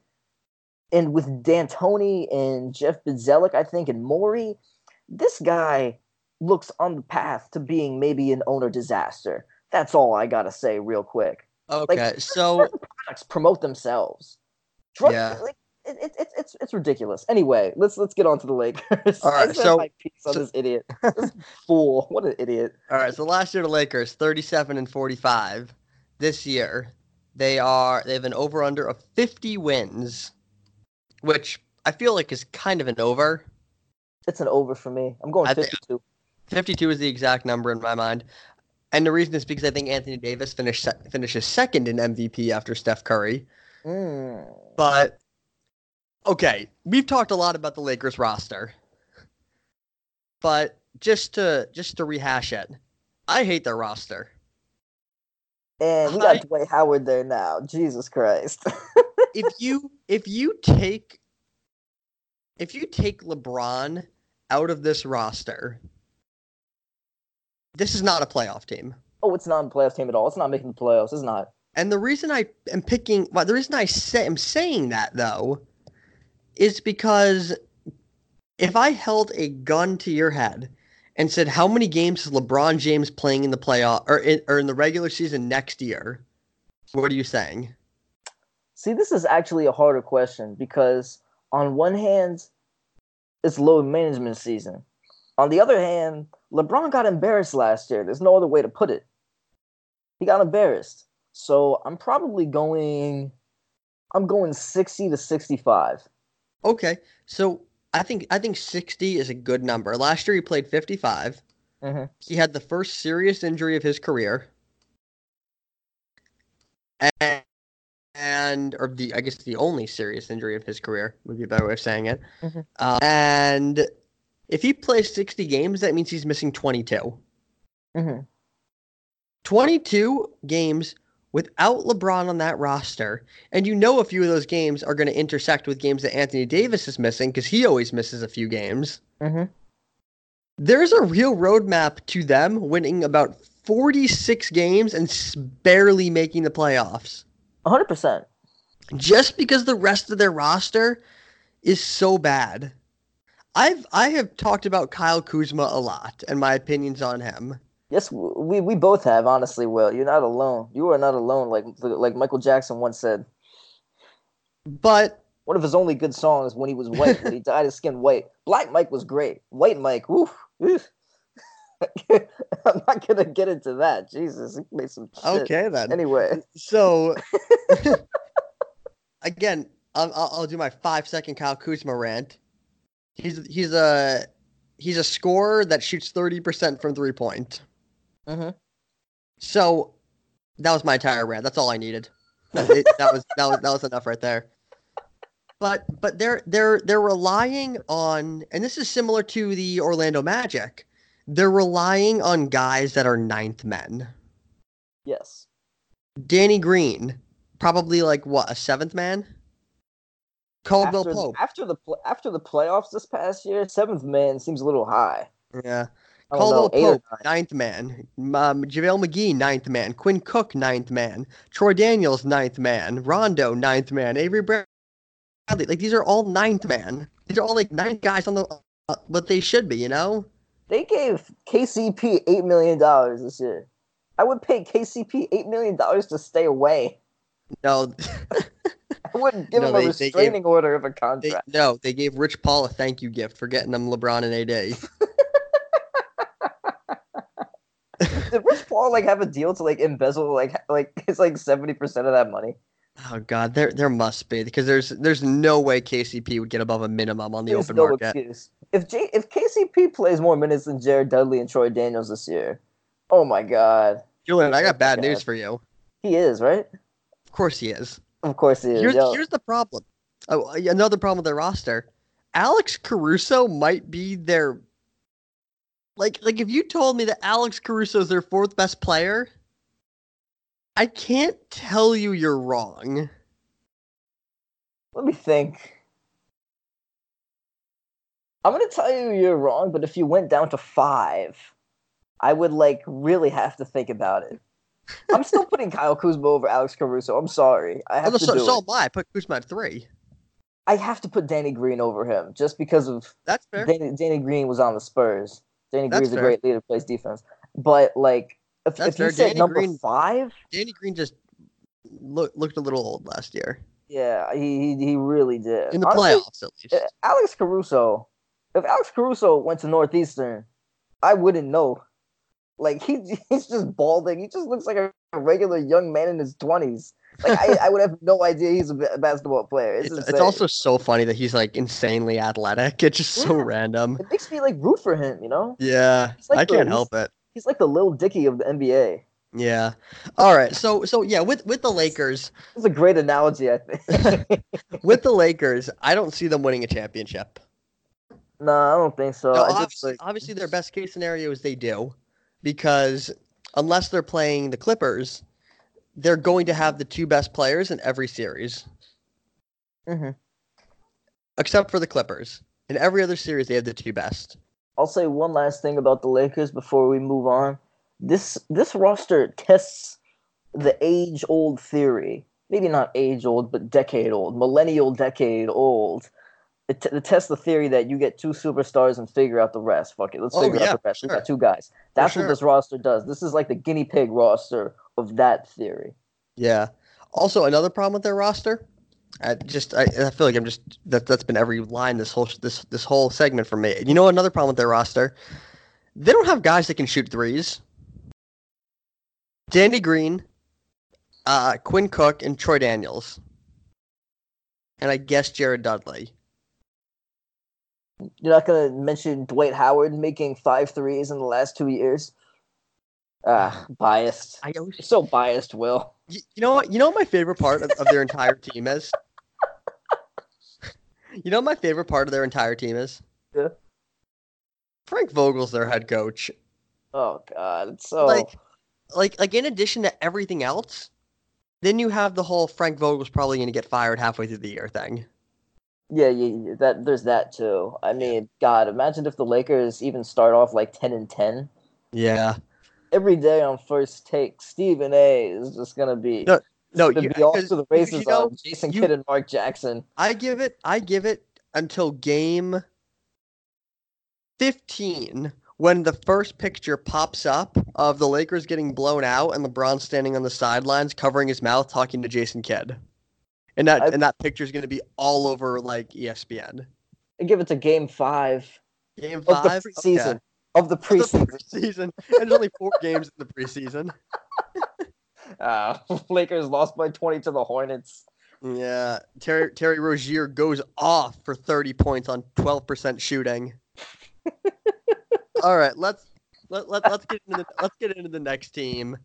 And with D'Antoni and Jeff Bzdelik, I think, and Morey, this guy looks on the path to being maybe an owner disaster. That's all I gotta say, real quick. Okay, so products promote themselves. Drug, Yeah. like, it, it, it's it's it's ridiculous. Anyway, let's let's get on to the Lakers. All right, so- my piece on so- this idiot. This fool. What an idiot. all right, so last year the Lakers 37 and 45. This year they are they have an over under of 50 wins, which I feel like is kind of an over. It's an over for me. I'm going thi- 52. 52 is the exact number in my mind. And the reason is because I think Anthony Davis finished finishes second in MVP after Steph Curry. Mm. But okay, we've talked a lot about the Lakers roster. But just to just to rehash it, I hate their roster. And we got I- Dwight Howard there now. Jesus Christ. if you if you take if you take LeBron out of this roster, this is not a playoff team. oh, it's not a playoff team at all. It's not making the playoffs. It's not. And the reason I am picking, well, the reason I say am saying that though, is because if I held a gun to your head and said, "How many games is LeBron James playing in the playoff or in, or in the regular season next year?" What are you saying? See, this is actually a harder question because on one hand, it's load management season. On the other hand, LeBron got embarrassed last year. There's no other way to put it. He got embarrassed. So I'm probably going I'm going 60 to 65. Okay, so I think I think 60 is a good number. Last year he played 55. Mhm. He had the first serious injury of his career. And, and or the I guess the only serious injury of his career would be a better way of saying it. Mhm. Uh, and if he plays 60 games, that means he's missing 22. Mhm. 22 games without LeBron on that roster. And you know a few of those games are going to intersect with games that Anthony Davis is missing because he always misses a few games. Mhm. There's a real roadmap to them winning about 46 games and barely making the playoffs. 100%. Just because the rest of their roster is so bad. I've I have talked about Kyle Kuzma a lot and my opinions on him. Yes, we we both have honestly, Will. You're not alone. You are not alone like like Michael Jackson once said. But One of his only good songs when he was white, when he dyed his skin white. Black Mike was great. White Mike, woof. oof. I'm not gonna get into that. Jesus, he made some shit. okay then. Anyway, So again, I'll, I'll I'll do my five second Kyle Kuzma rant. He's he's a he's a scorer that shoots thirty percent from three point. Mm-hmm. So that was my entire rant. That's all I needed. That, it- that was that was that was enough right there. But but they're they're they're relying on, and this is similar to the Orlando Magic. They're relying on guys that are ninth men. Yes. Danny Green, probably like what a seventh man. Caldwell After, Pope, after the after the playoffs this past year, seventh man seems a little high. yeah. Caldwell Pope, ninth man. Um, JaVale McGee, ninth man. Quinn Cook, ninth man. Troy Daniels, ninth man. Rondo, ninth man. Avery Bradley. Like these are all ninth man. These are all like ninth guys on the uh, what they should be. You know. They gave KCP eight million dollars this year. I would pay KCP eight million dollars to stay away. No, I wouldn't give No, him they- a they gave- restraining order of a they, contract. no, they gave Rich Paul a thank you gift for getting them LeBron and AD. Did Rich Paul like have a deal to like embezzle like like it's like seventy percent of that money? Oh God, there there must be because there's there's no way KCP would get above a minimum on the There's open no market. excuse. If J- if KCP plays more minutes than Jared Dudley and Troy Daniels this year, oh my god, Julien, I oh got bad God. news for you. he is right. Of course he is. Of course he is. Here's, Yo, here's the problem. Oh, another problem with their roster. Alex Caruso might be their like like if you told me that Alex Caruso is their fourth best player, I can't tell you you're wrong. Let me think. I'm gonna tell you you're wrong, but if you went down to five, I would like really have to think about it. I'm still putting Kyle Kuzma over Alex Caruso. I'm sorry. I have to so, do so it. am I. I put Kuzma at three. I have to put Danny Green over him just because of That's fair. Danny, Danny Green was on the Spurs. Danny That's Green's a great leader, plays defense. But like, if, That's if you said Danny number Green- five, Danny Green just look, looked a little old last year yeah, he he, he really did. in the Honestly, playoffs, at least. uh, Alex Caruso, if Alex Caruso went to Northeastern, I wouldn't know. Like he he's just balding. He just looks like a regular young man in his twenties. Like I, I would have no idea he's a basketball player. It's, It's, it's also so funny that he's like insanely athletic. It's just so random. it makes me like root for him. You know, Yeah, like I the- can't help it. he's like the little Dicky of the NBA. Yeah. All right. So so yeah, with with the Lakers, It's a great analogy, I think. with the Lakers, I don't see them winning a championship. no, I don't think so. Now, I just obviously, like obviously, their best case scenario is they do, because unless they're playing the Clippers, they're going to have the two best players in every series, Mhm. except for the Clippers. In every other series, they have the two best. I'll say one last thing about the Lakers before we move on. This this roster tests the age old theory. Maybe not age old, but decade old, millennial decade old. It, t- it tests the theory that you get two superstars and figure out the rest. Fuck it, let's Oh, figure yeah, out the rest. We got two guys. That's sure. what this roster does. This is like the guinea pig roster of that theory. Yeah. Also, another problem with their roster. I just I, I feel like I'm just that that's been every line this whole this this whole segment for me. You know another problem with their roster? They don't have guys that can shoot threes. Danny Green, uh, Quinn Cook, and Troy Daniels, and I guess Jared Dudley. You're not gonna mention Dwight Howard making five threes in the last two years. Ah, biased. I always, so biased, Will. you, you know what? You know what my favorite part of, of their entire team is. You know what my favorite part of their entire team is. Yeah. Frank Vogel's their head coach. Oh God, it's so like like like in addition to everything else, then you have the whole Frank Vogel's probably going to get fired halfway through the year thing. Yeah, yeah, that there's that too. I mean, God, imagine if the Lakers even start off like ten and ten. Yeah. Every day on first take, Stephen A is just gonna be No, No, you, be off 'cause to the races you know, on Jason you- Kidd and Mark Jackson. I give it I give it until game 15 when the first picture pops up of the Lakers getting blown out and LeBron standing on the sidelines covering his mouth talking to Jason Kidd. And that I- and that picture is going to be all over like ESPN. I give it to Game Five Game Five of the preseason. Okay. Of the Of the preseason. preseason. and there's only 4 games in the preseason. Uh, Lakers lost by twenty to the Hornets. Yeah, Terry Terry Rozier goes off for 30 points on 12% shooting. All right, let's let, let let's get into the, let's get into the next team.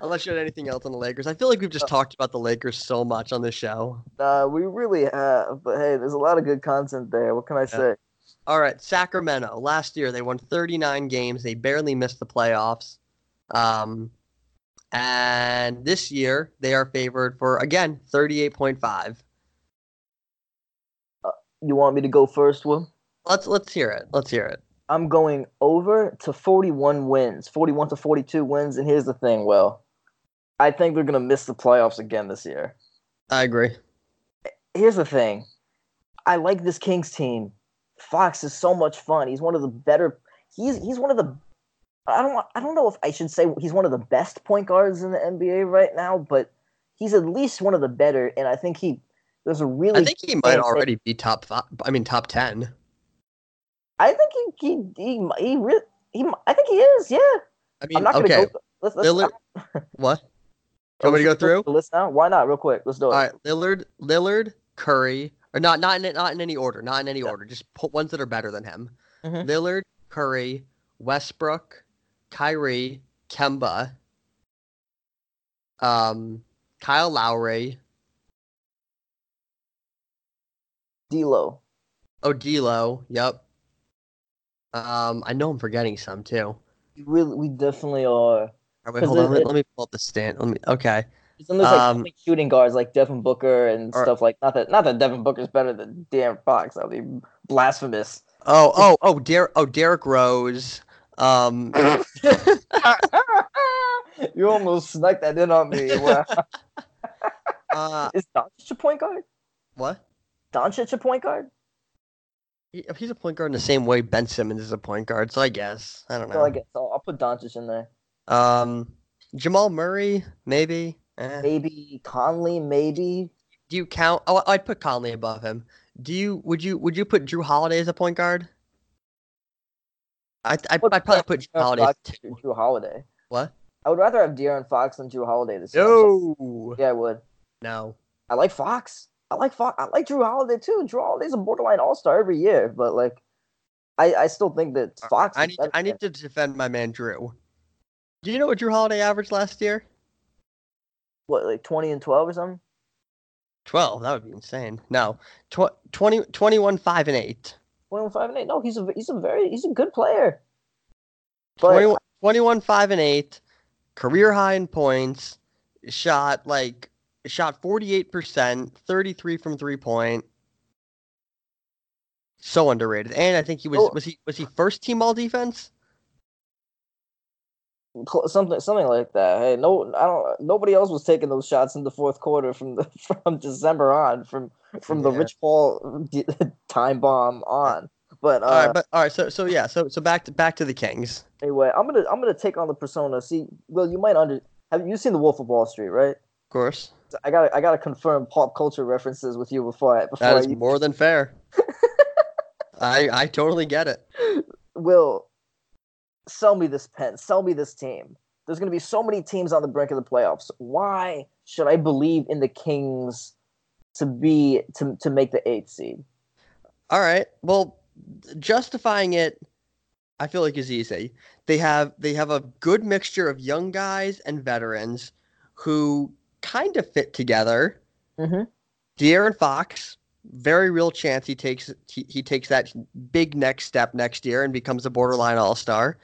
Unless you had anything else on the Lakers, I feel like we've just talked about the Lakers so much on this show. Uh, we really have, but hey, there's a lot of good content there. What can I say? All right, Sacramento. Last year they won 39 games. They barely missed the playoffs. Um, and this year they are favored for again 38.5. You want me to go first, Will? Let's let's hear it. Let's hear it. I'm going over to 41 wins, 41 to 42 wins. And here's the thing, Will. I think they're going to miss the playoffs again this year. I agree. Here's the thing. I like this Kings team. Fox is so much fun. He's one of the better. He's he's one of the. I don't I don't know if I should say he's one of the best point guards in the NBA right now, but he's at least one of the better. And I think he there's a really. I think he might already be top five. I mean, top ten. I think he he he he, really, he I think he is. Yeah. I mean, I'm not gonna okay. go. Let's, let's, Lillard, what? You want me to go through? The list now? Why not? Real quick. Let's do it. All right, Lillard, Lillard, Curry, or not, not in not in any order, not in any Yeah. order. Just put ones that are better than him. Mhm. Lillard, Curry, Westbrook, Kyrie, Kemba, um, Kyle Lowry, D'Lo. Odilo. Yep. Um, I know I'm forgetting some too. We really, we definitely are. All right, wait, hold on. Let, it- let me pull up the stand. Let me. Okay. Then there's like Um, only shooting guards like Devin Booker and Or- stuff like not that not that Devin Booker's better than De'Aaron Fox. That would be blasphemous. Oh, oh, oh, Der- oh, Derrick Rose. Um, you almost snuck that in on me. Wow. uh, Is Doncic a point guard? what? Doncic a point guard? He- He's a point guard in the same way Ben Simmons is a point guard, so I guess I don't So I know. guess I'll, I'll put Doncic in there. Um, Jamal Murray, maybe. Eh. Maybe Conley. Maybe. Do you count? Oh, I'd put Conley above him. Do you? Would you? Would you put Jrue Holiday as a point guard? I I'd, Put I'd probably put Jrue Holiday. Fox as than two. Jrue Holiday. What? I would rather have De'Aaron Fox than Jrue Holiday this year. No. Yeah, I would. No. I like Fox. I like Fox. I like Jrue Holiday too. Jrue Holiday's a borderline All Star every year, but like, I I still think that Fox. I need I need to defend my man Jrue. Do you know what Jrue Holiday averaged last year? what like twenty and twelve or something. 12. That would be insane. No. Tw- 20, 21, 5, and 8. 21, 5 and 8. No, he's a he's a very he's a good player. But 21, 21, 5, and 8. Career high in points. Shot like shot 48%, 33 from three point. So underrated. And I think he was Oh. was he was he first team all defense? Something something like that. Hey, no, I don't. Nobody else was taking those shots in the fourth quarter from the from December on, from from the Yeah. Rich Paul time bomb on. But uh, all right, but all right, so so yeah, so so back to back to the Kings. anyway, I'm gonna I'm gonna take on the persona. See, well, you might under have you seen the Wolf of Wall Street, right? Of course. I got I got to confirm pop culture references with you before I before That I more than fair. I I totally get it. will sell me this pen, sell me this team. There's going to be so many teams on the brink of the playoffs. Why should I believe in the Kings to be to to make the eighth seed? All right. Well, justifying it, I feel like is easy. They have they have a good mixture of young guys and veterans who kind of fit together. Mm-hmm. De'Aaron Fox, very real chance he takes he, he takes that big next step next year and becomes a borderline all star.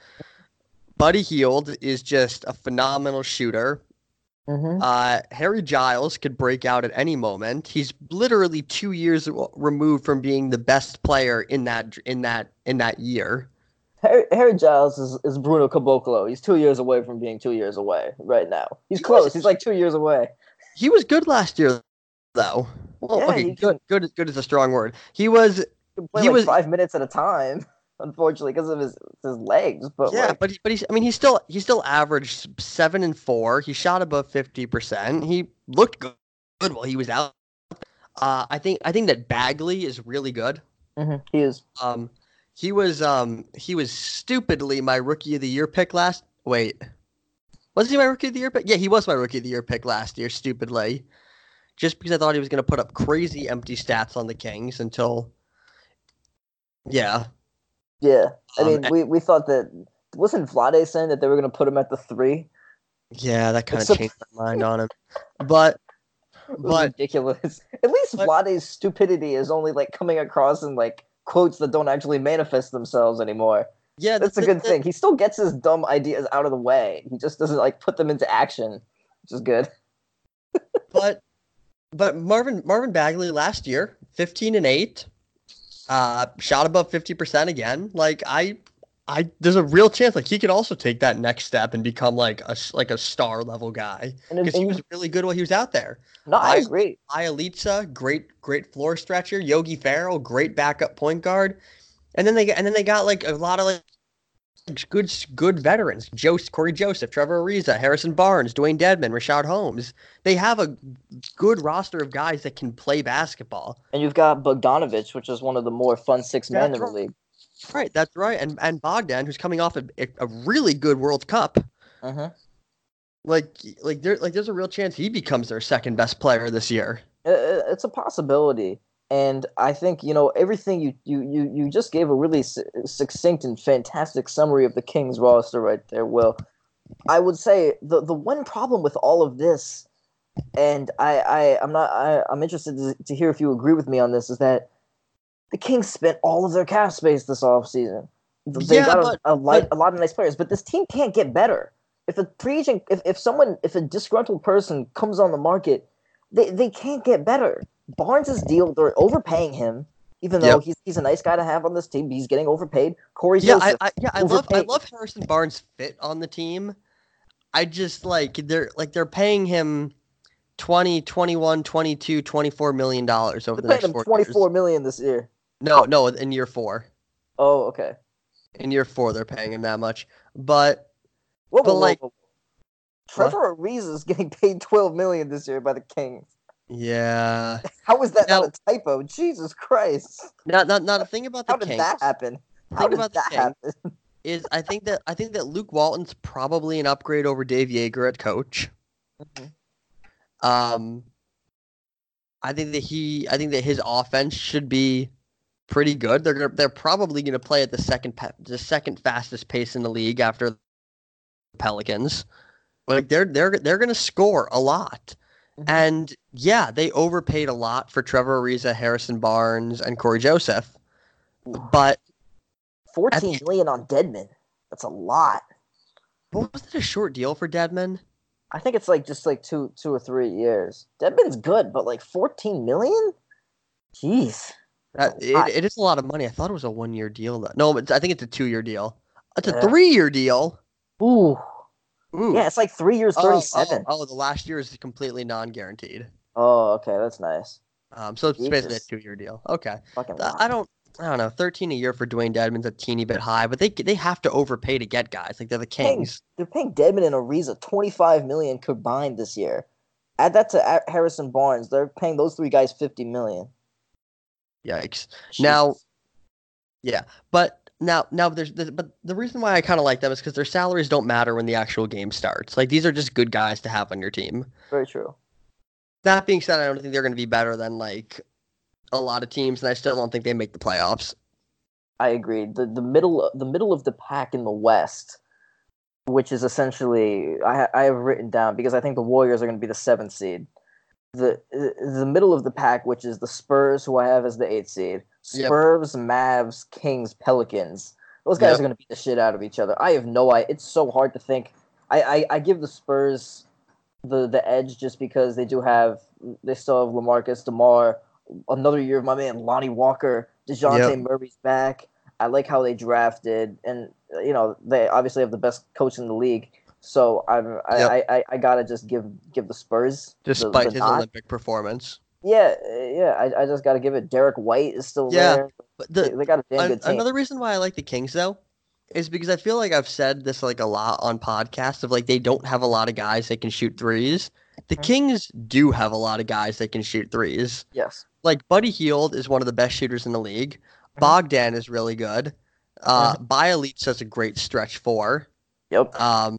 Buddy Hield is just a phenomenal shooter. Mm-hmm. Uh, Harry Giles could break out at any moment. He's literally two years removed from being the best player in that in that in that year. Harry, Harry Giles is, is Bruno Caboclo. He's two years away from being two years away right now. He's He close. was- He's like two years away. He was good last year, though. Well, Yeah, okay, good, good, is- good is a strong word. He was, He play He like was- five minutes at a time, unfortunately, because of his his legs. But yeah, like, but he, but he's, I mean, he still he still averaged seven and four. He shot above fifty percent. He looked good, good while he was out. Uh, I think I think that Bagley is really good. Mhm, he is. Um, he was um he was stupidly my rookie of the year pick last. Wait, was he my rookie of the year pick? Yeah, he was my rookie of the year pick last year. Stupidly, just because I thought he was going to put up crazy empty stats on the Kings until, yeah, Yeah, I Um, mean, we, we thought that wasn't Vlade saying that they were going to put him at the three. yeah, that kind of changed my mind on him. But, but ridiculous. At least but- Vlade's stupidity is only like coming across in like quotes that don't actually manifest themselves anymore. yeah, That's a good the- thing. He still gets his dumb ideas out of the way. He just doesn't like put them into action, which is good. but but Marvin Marvin Bagley last year, fifteen and eight, uh, shot above fifty percent again. Like I, I there's a real chance like he could also take that next step and become like a like a star level guy because he was really good while he was out there. no, I I- agree. Bjelica, great great floor stretcher. Yogi Ferrell, great backup point guard. And then they and then they got like a lot of like good good veterans. Joe, Cory Joseph, Trevor Ariza, Harrison Barnes, Dewayne Dedmon, Richaun Holmes. They have a good roster of guys that can play basketball. And you've got Bogdanovich, which is one of the more fun six men in That's the right. league. Right, that's right. And and Bogdan, who's coming off a, a really good World Cup. hmm Like like there like there's a real chance he becomes their second best player this year. It's a possibility, and I think you know everything you you you, you just gave a really su- uh, succinct and fantastic summary of the Kings roster right there. Will I would say the the one problem with all of this, and I I I'm not I, I'm interested to, to hear if you agree with me on this, is that the Kings spent all of their cap space this offseason. They Yeah, got a, but- a, light, a lot of nice players, but this team can't get better. If a free agent, if, if someone, if a disgruntled person comes on the market, they, they can't get better. Barnes' deal, they're overpaying him, even though Yep. he's he's a nice guy to have on this team. He's getting overpaid. Cory Yeah, I, Joseph, I yeah, I love I love Harrison Barnes' fit on the team. I just like they're like they're paying him 20, 21, 22, 24 million dollars over they're the next him four twenty years. four million this year. No, no, in year 4. Oh, okay. In year 4 they're paying him that much. But Whoa, But, whoa, like- whoa. Trevor Ariza is getting paid twelve million this year by the Kings. Yeah. How was that Now- not a typo? Jesus Christ! Not not not a thing about the How did Kings that happen? How did about that Kings- happen? is I think that I think that Luke Walton's probably an upgrade over Dave Joerger at coach. Mhm. Um, I think that he, I think that his offense should be pretty good. They're gonna, they're probably going to play at the second the second fastest pace in the league after the Pelicans. Like they're they're they're going to score a lot. Mhm. And yeah, they overpaid a lot for Trevor Ariza, Harrison Barnes, and Cory Joseph. But Fourteen million on Dedmon. That's a lot. what was it a short deal for Dedmon? I think it's like just like two two or three years. Dedmon's good, but like fourteen million? Jeez. That, That's a lot. it, it is a lot of money. I thought it was a one year deal. Though. No, I think it's a two year deal. It's a Yeah. three year deal. Ooh. Ooh. Yeah, it's like three years, Oh, thirty-seven. Oh, oh, the last year is completely non guaranteed. Oh, okay, that's nice. Um, so it's basically a two year deal. Okay. Fucking I- don't. I don't know. Thirteen a year for Dewayne Dedmon's a teeny bit high, but they they have to overpay to get guys. Like they're the Paying- Kings. They're paying Dedmon and Ariza twenty-five million combined this year. Add that to Harrison Barnes. They're paying those three guys fifty million. Yikes. Now- yeah, But now, now there's, there's but the reason why I kind of like them is because their salaries don't matter when the actual game starts. Like these are just good guys to have on your team. very true. That being said, I don't think they're going to be better than like a lot of teams, and I still don't think they make the playoffs. I agree. The the middle the middle of the pack in the West, which is essentially I I have written down because I think the Warriors are going to be the seventh seed. The the middle of the pack, which is the Spurs, who I have as the eighth seed. Yep. Spurs, Mavs, Kings, Pelicans. Those guys Yep. are going to beat the shit out of each other. I have no idea. It's so hard to think. I, I, I give the Spurs the the edge just because they do have they still have Lamarcus Demar, another year of my man Lonnie Walker, Dejounte Yep. Murray's back. I like how they drafted, and you know they obviously have the best coach in the league. So I'm, I, Yep. I, I I gotta just give give the Spurs the- Despite the his nod. Olympic performance, Yeah, yeah. I, I just gotta give it. Derrick White is still Yeah, there. but They, the they got a damn an- good team. another reason why I like the Kings though is because I feel like I've said this like a lot on podcasts of like they don't have a lot of guys that can shoot threes. The Mhm. Kings do have a lot of guys that can shoot threes. yes. Like Buddy Hield is one of the best shooters in the league. Mhm. Bogdan is really good. Uh, does a great stretch four. Yep. Um,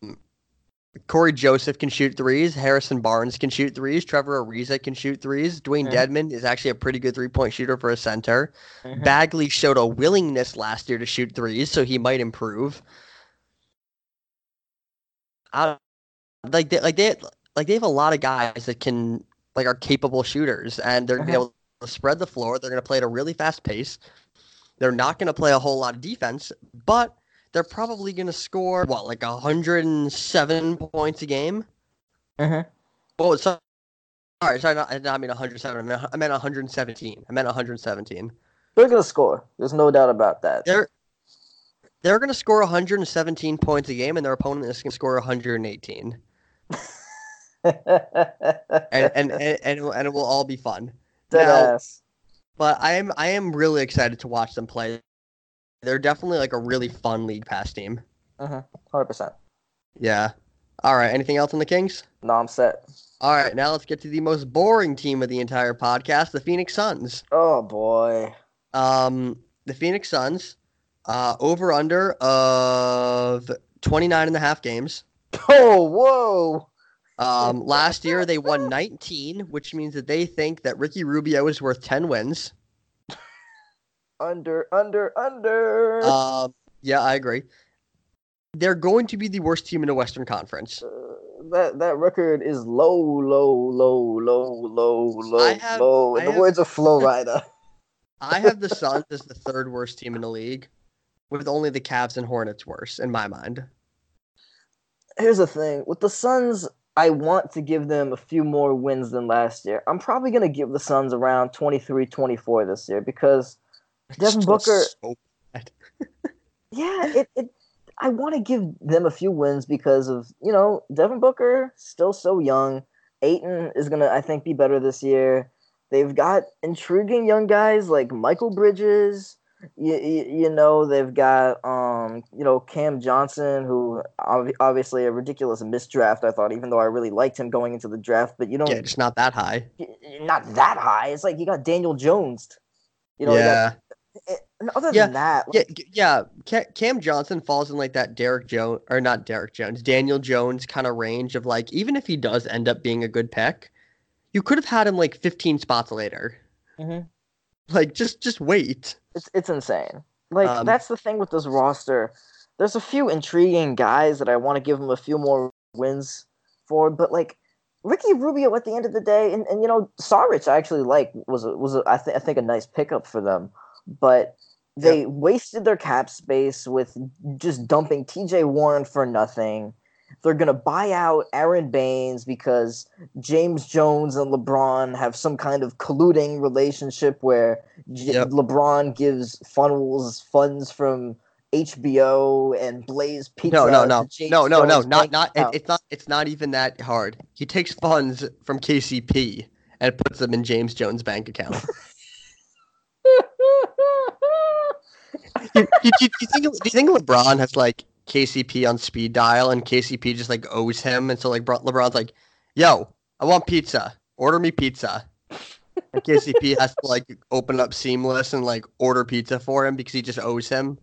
Cory Joseph can shoot threes. Harrison Barnes can shoot threes. Trevor Ariza can shoot threes. Dewayne Yeah. Dedmon is actually a pretty good three point shooter for a center. Mhm. Bagley showed a willingness last year to shoot threes, so he might improve. I, like they, like they like they have a lot of guys that can like are capable shooters, and they're gonna be Mhm. able to spread the floor. They're gonna play at a really fast pace. They're not gonna play a whole lot of defense, but they're probably gonna score what like 107 points a game. Uh-huh. Well, sorry, sorry, not, I did not mean 107. I meant, I meant 117. I meant 117. They're gonna score. There's no doubt about that. They're they're going to score 117 points a game, and their opponent is going to score 118, and and and, and, and, it, will- and it will all be fun. Dead Now- ass. But I am I am really excited to watch them play. They're definitely like a really fun league pass team. Hundred percent. Yeah. All right. Anything else on the Kings? No, I'm set. All right. Now let's get to the most boring team of the entire podcast, the Phoenix Suns. Oh boy. Um, the Phoenix Suns, uh, over under of 29 and a half games. Oh whoa. Um, last year they won 19, which means that they think that Ricky Rubio is worth 10 wins. Under, under, under. Um, yeah, I agree. They're going to be the worst team in the Western Conference. Uh, that that record is low, low, low, low, low, low, have- low. In I the have- words of Flo Rida. I have the Suns as the third worst team in the league, with only the Cavs and Hornets worse in my mind. Here's the thing with the Suns. I want to give them a few more wins than last year. I'm probably going to give the Suns around 23 24 this year because, Devin Booker- so- yeah, it, it I want to give them a few wins because of, you know, Devin Booker, still so young. Ayton is going to, I think, be better this year. They've got intriguing young guys like Mikal Bridges. You, you, you know, they've got, um, you know, Cam Johnson, who ob- obviously a ridiculous misdraft, I thought, even though I really liked him going into the draft. But you don't, yeah, just not that high. not that high. It's like you got Daniel Jones. You know, yeah. And other Yeah, than that, Yeah, yeah. Cam Johnson falls in like that Derek Jones or not Derek Jones, Daniel Jones kind of range of like even if he does end up being a good pick, you could have had him like 15 spots later. Mhm. Like just just wait. It's it's insane. Like Um, that's the thing with this roster. There's a few intriguing guys that I want to give them a few more wins for, but like Ricky Rubio at the end of the day, and, and you know Saric I actually like was a, was a, I, th- I think a nice pickup for them, but they wasted their cap space with just dumping T.J. Warren for nothing. They're gonna buy out Aron Baynes because James Jones and LeBron have some kind of colluding relationship where J- Yep. LeBron gives funnels funds from HBO and Blaze Pizza. No, no, no, no, no, no, not not. It, it's not. It's not even that hard. He takes funds from KCP and puts them in James Jones' bank account. you, you, you, you think? Do you think LeBron has like KCP on speed dial and KCP just like owes him, and so like LeBron's like, "Yo, I want pizza. Order me pizza." And KCP has to like open up Seamless and like order pizza for him because he just owes him.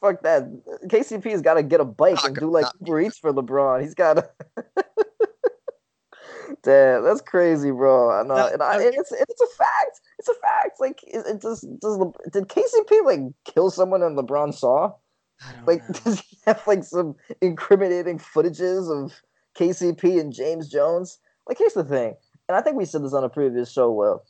Fuck that. KCP's got to get a bike and do like not Uber Eats for LeBron. He's got to. Damn, that's crazy, bro. I know, No, and I, and it's it's a fact. It's a fact. Like, it, it just does. Le- Did KCP like kill someone and LeBron saw? Like, know. does he have like some incriminating footages of KCP and James Jones? Like, here's the thing, and I think we said this on a previous show. Well,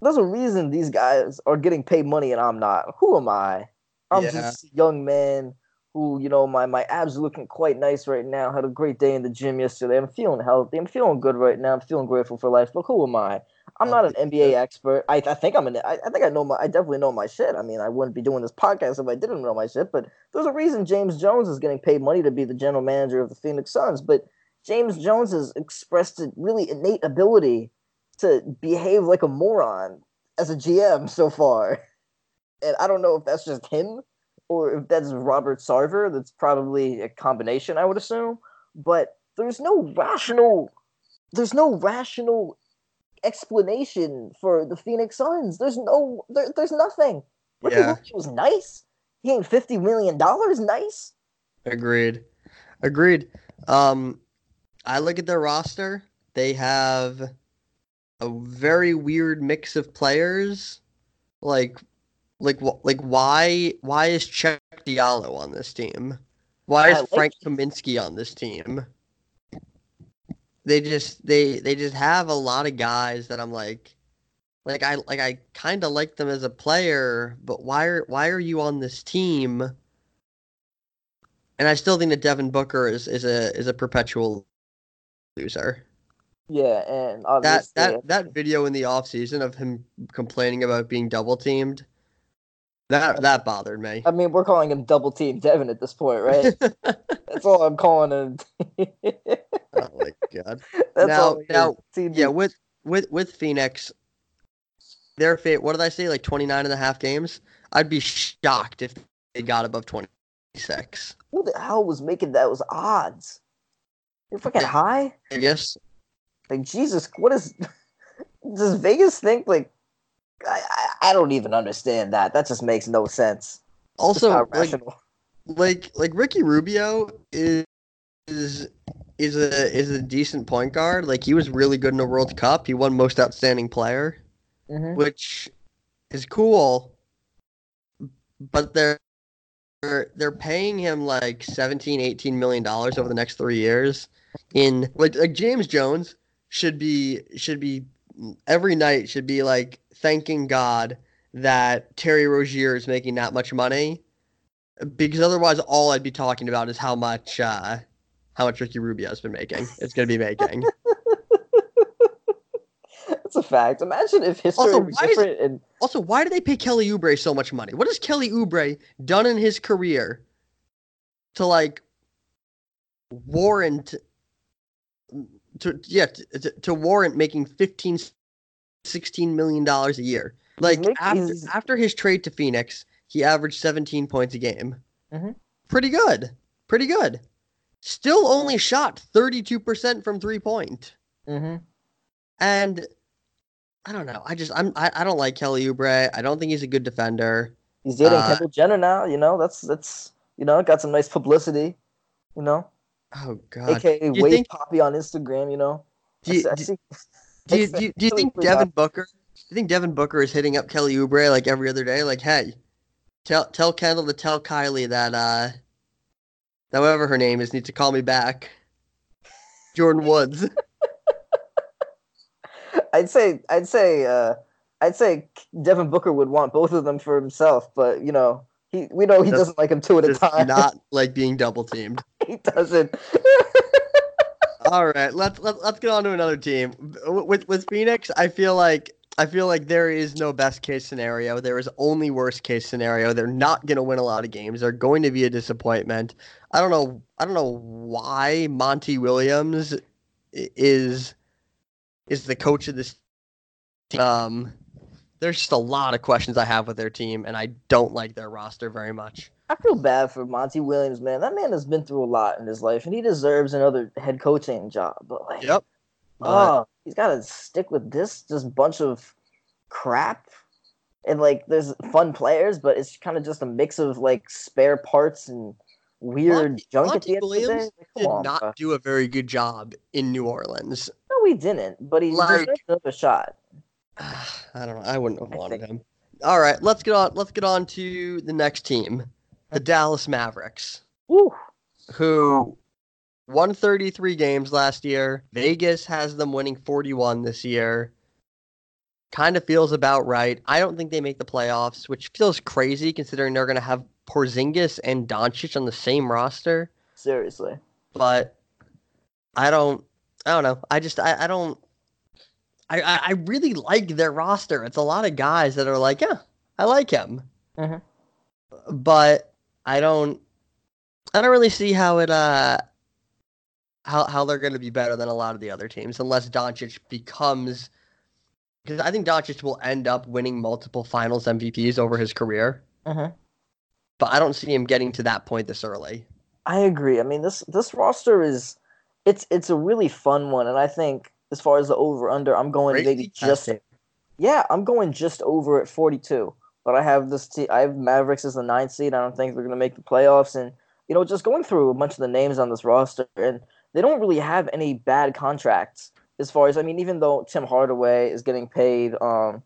there's a reason these guys are getting paid money and I'm not. Who am I? I'm Yeah. just a young man who, you know, my my abs are looking quite nice right now. Had a great day in the gym yesterday. I'm feeling healthy. I'm feeling good right now. I'm feeling grateful for life. But who am I? I'm not an NBA expert. I, I think I'm an. I, I think I know my. I definitely know my shit. I mean, I wouldn't be doing this podcast if I didn't know my shit. But there's a reason James Jones is getting paid money to be the general manager of the Phoenix Suns. But James Jones has expressed a really innate ability to behave like a moron as a GM so far. And I don't know if that's just him or if that's Robert Sarver. That's probably a combination, I would assume. But there's no rational there's no rational explanation for the Phoenix Suns. There's no there, there's nothing. Ricky Yeah. Rubio was nice. He ain't fifty million dollars nice. Agreed. Agreed. Um, I look at their roster. They have a very weird mix of players. Like, like, like, why, why is Cheick Diallo on this team? Why is like Frank it. Kaminsky on this team? They just, they, they just have a lot of guys that I'm like, like I, like I kind of like them as a player, but why are, why are you on this team? And I still think that Devin Booker is, is a, is a perpetual loser. Yeah, and That that that video in the off season of him complaining about being double teamed, that that bothered me. I mean, we're calling him double team Devin at this point, right? That's all I'm calling him. oh my god. That's Now- all. now. Yeah, with with with Phoenix, their fate. What did I say? Like 29 and a half games. I'd be shocked if they got above 26. Who the hell was making those odds? You're fucking high. I guess. Like Jesus, what is? Does Vegas think like? I, I don't even understand that. That just makes no sense. Also, like, like like Ricky Rubio is is is a is a decent point guard. Like he was really good in the World Cup. He won Most Outstanding Player. Mhm. which is cool, but they're they're, they're paying him like 17 18 million dollars over the next 3 years in like like James Jones should be should be every night should be like thanking God that Terry Rozier is making that much money because otherwise all I'd be talking about is how much uh how much Ricky Rubio's been making. It's going to be making. That's a fact. Imagine if history Also, was why is- and Also, why do they pay Kelly Oubre so much money? What has Kelly Oubre done in his career to like warrant to yeah to, to, warrant making 15 16 million dollars a year? Like after he's- after his trade to Phoenix, he averaged 17 points a game. Mhm. Pretty good. Pretty good. Still only shot 32% from 3 point. Mhm. And I don't know. I just I'm I, I don't like Kelly Oubre. I don't think he's a good defender. he's dating Uh, Kendall Jenner now. You know, that's that's you know got some nice publicity. You know, Oh God. aka you Wave think- Papi on Instagram. You know, Do you, I do, do, you, do, you, do you think Devin Booker? Do you think Devin Booker is hitting up Kelly Oubre like every other day? Like, hey, tell tell Kendall to tell Kylie that uh, that whatever her name is needs to call me back. Jordan Woods. I'd say I'd say uh, I'd say Devin Booker would want both of them for himself, but you know he we know he Does- doesn't like them two at a time. not like being double teamed. he doesn't. All right, let's let's let's get on to another team. With with Phoenix, I feel like I feel like there is no best case scenario. There is only worst case scenario. They're not going to win a lot of games. They're going to be a disappointment. I don't know. I don't know why Monty Williams is is the coach of this team. Um, there's just a lot of questions I have with their team, and I don't like their roster very much. I feel bad for Monty Williams, man. That man has been through a lot in his life, and he deserves another head coaching job. But like, Yep. But- oh, he's got to stick with this just bunch of crap. And like, there's fun players, but it's kind of just a mix of like spare parts and weird Monty- junk Monty at the end Williams of the day. Like, Did on, not bro. do a very good job in New Orleans. no, he didn't. But he Like- deserves another shot. I don't know. I wouldn't have wanted him. All right, let's get on. Let's get on to the next team, the Dallas Mavericks, Woo. who won 33 games last year. Vegas has them winning 41 this year. Kind of feels about right. I don't think they make the playoffs, which feels crazy considering they're going to have Porzingis and Doncic on the same roster. Seriously. But I don't. I don't know. I just. I, I don't. I, I I really like their roster. It's a lot of guys that are like, yeah, I like him. Mhm. But I don't. I don't really see how it. Uh. How how they're going to be better than a lot of the other teams unless Doncic becomes. Because I think Doncic will end up winning multiple Finals MVPs over his career, Mhm. but I don't see him getting to that point this early. I agree. I mean this this roster is it's it's a really fun one, and I think as far as the over under, I'm going maybe just yeah, I'm going just over at 42. But I have this team. I have Mavericks as the ninth seed. I don't think they're going to make the playoffs, and you know, just going through a bunch of the names on this roster, and they don't really have any bad contracts as far as I mean, even though Tim Hardaway is getting paid um,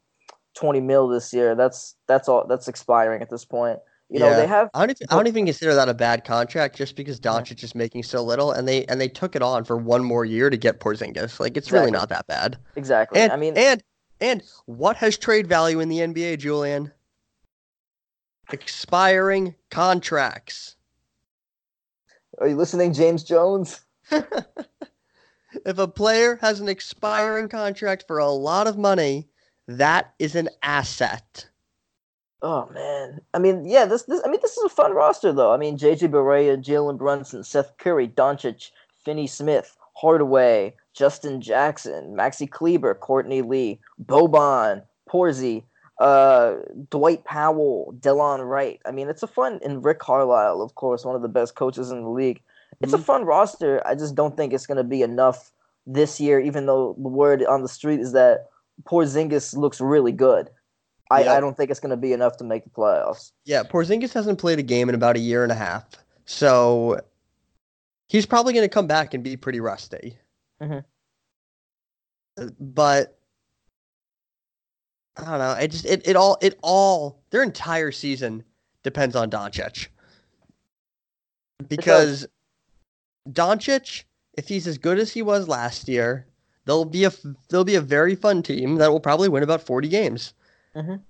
twenty mil this year, that's that's all that's expiring at this point. You know, Yeah. they have I don't even, I don't even consider that a bad contract just because Doncic is making so little and they and they took it on for one more year to get Porzingis. Like it's really not that bad. exactly. And I mean, and and what has trade value in the NBA, Julien? Expiring contracts. are you listening, James Jones? if a player has an expiring contract for a lot of money, that is an asset. Oh man, I mean, yeah, this, this, I mean, this is a fun roster though. I mean, JJ Barea, Jalen Brunson, Seth Curry, Doncic, Finney Smith, Hardaway, Justin Jackson, Maxi Kleber, Courtney Lee, Boban, Porzy, uh, Dwight Powell, Delon Wright. I mean, it's a fun, and Rick Carlisle, of course, one of the best coaches in the league. It's a Mhm. fun roster. I just don't think it's going to be enough this year, even though the word on the street is that Porzingis looks really good. I, Yeah. I don't think it's going to be enough to make the playoffs. Yeah, Porzingis hasn't played a game in about a year and a half, so he's probably going to come back and be pretty rusty. Mhm. Uh, But I don't know. It just it, it all it all their entire season depends on Doncic because Doncic, if he's as good as he was last year, they'll be a they'll be a very fun team that will probably win about forty games. Mhm.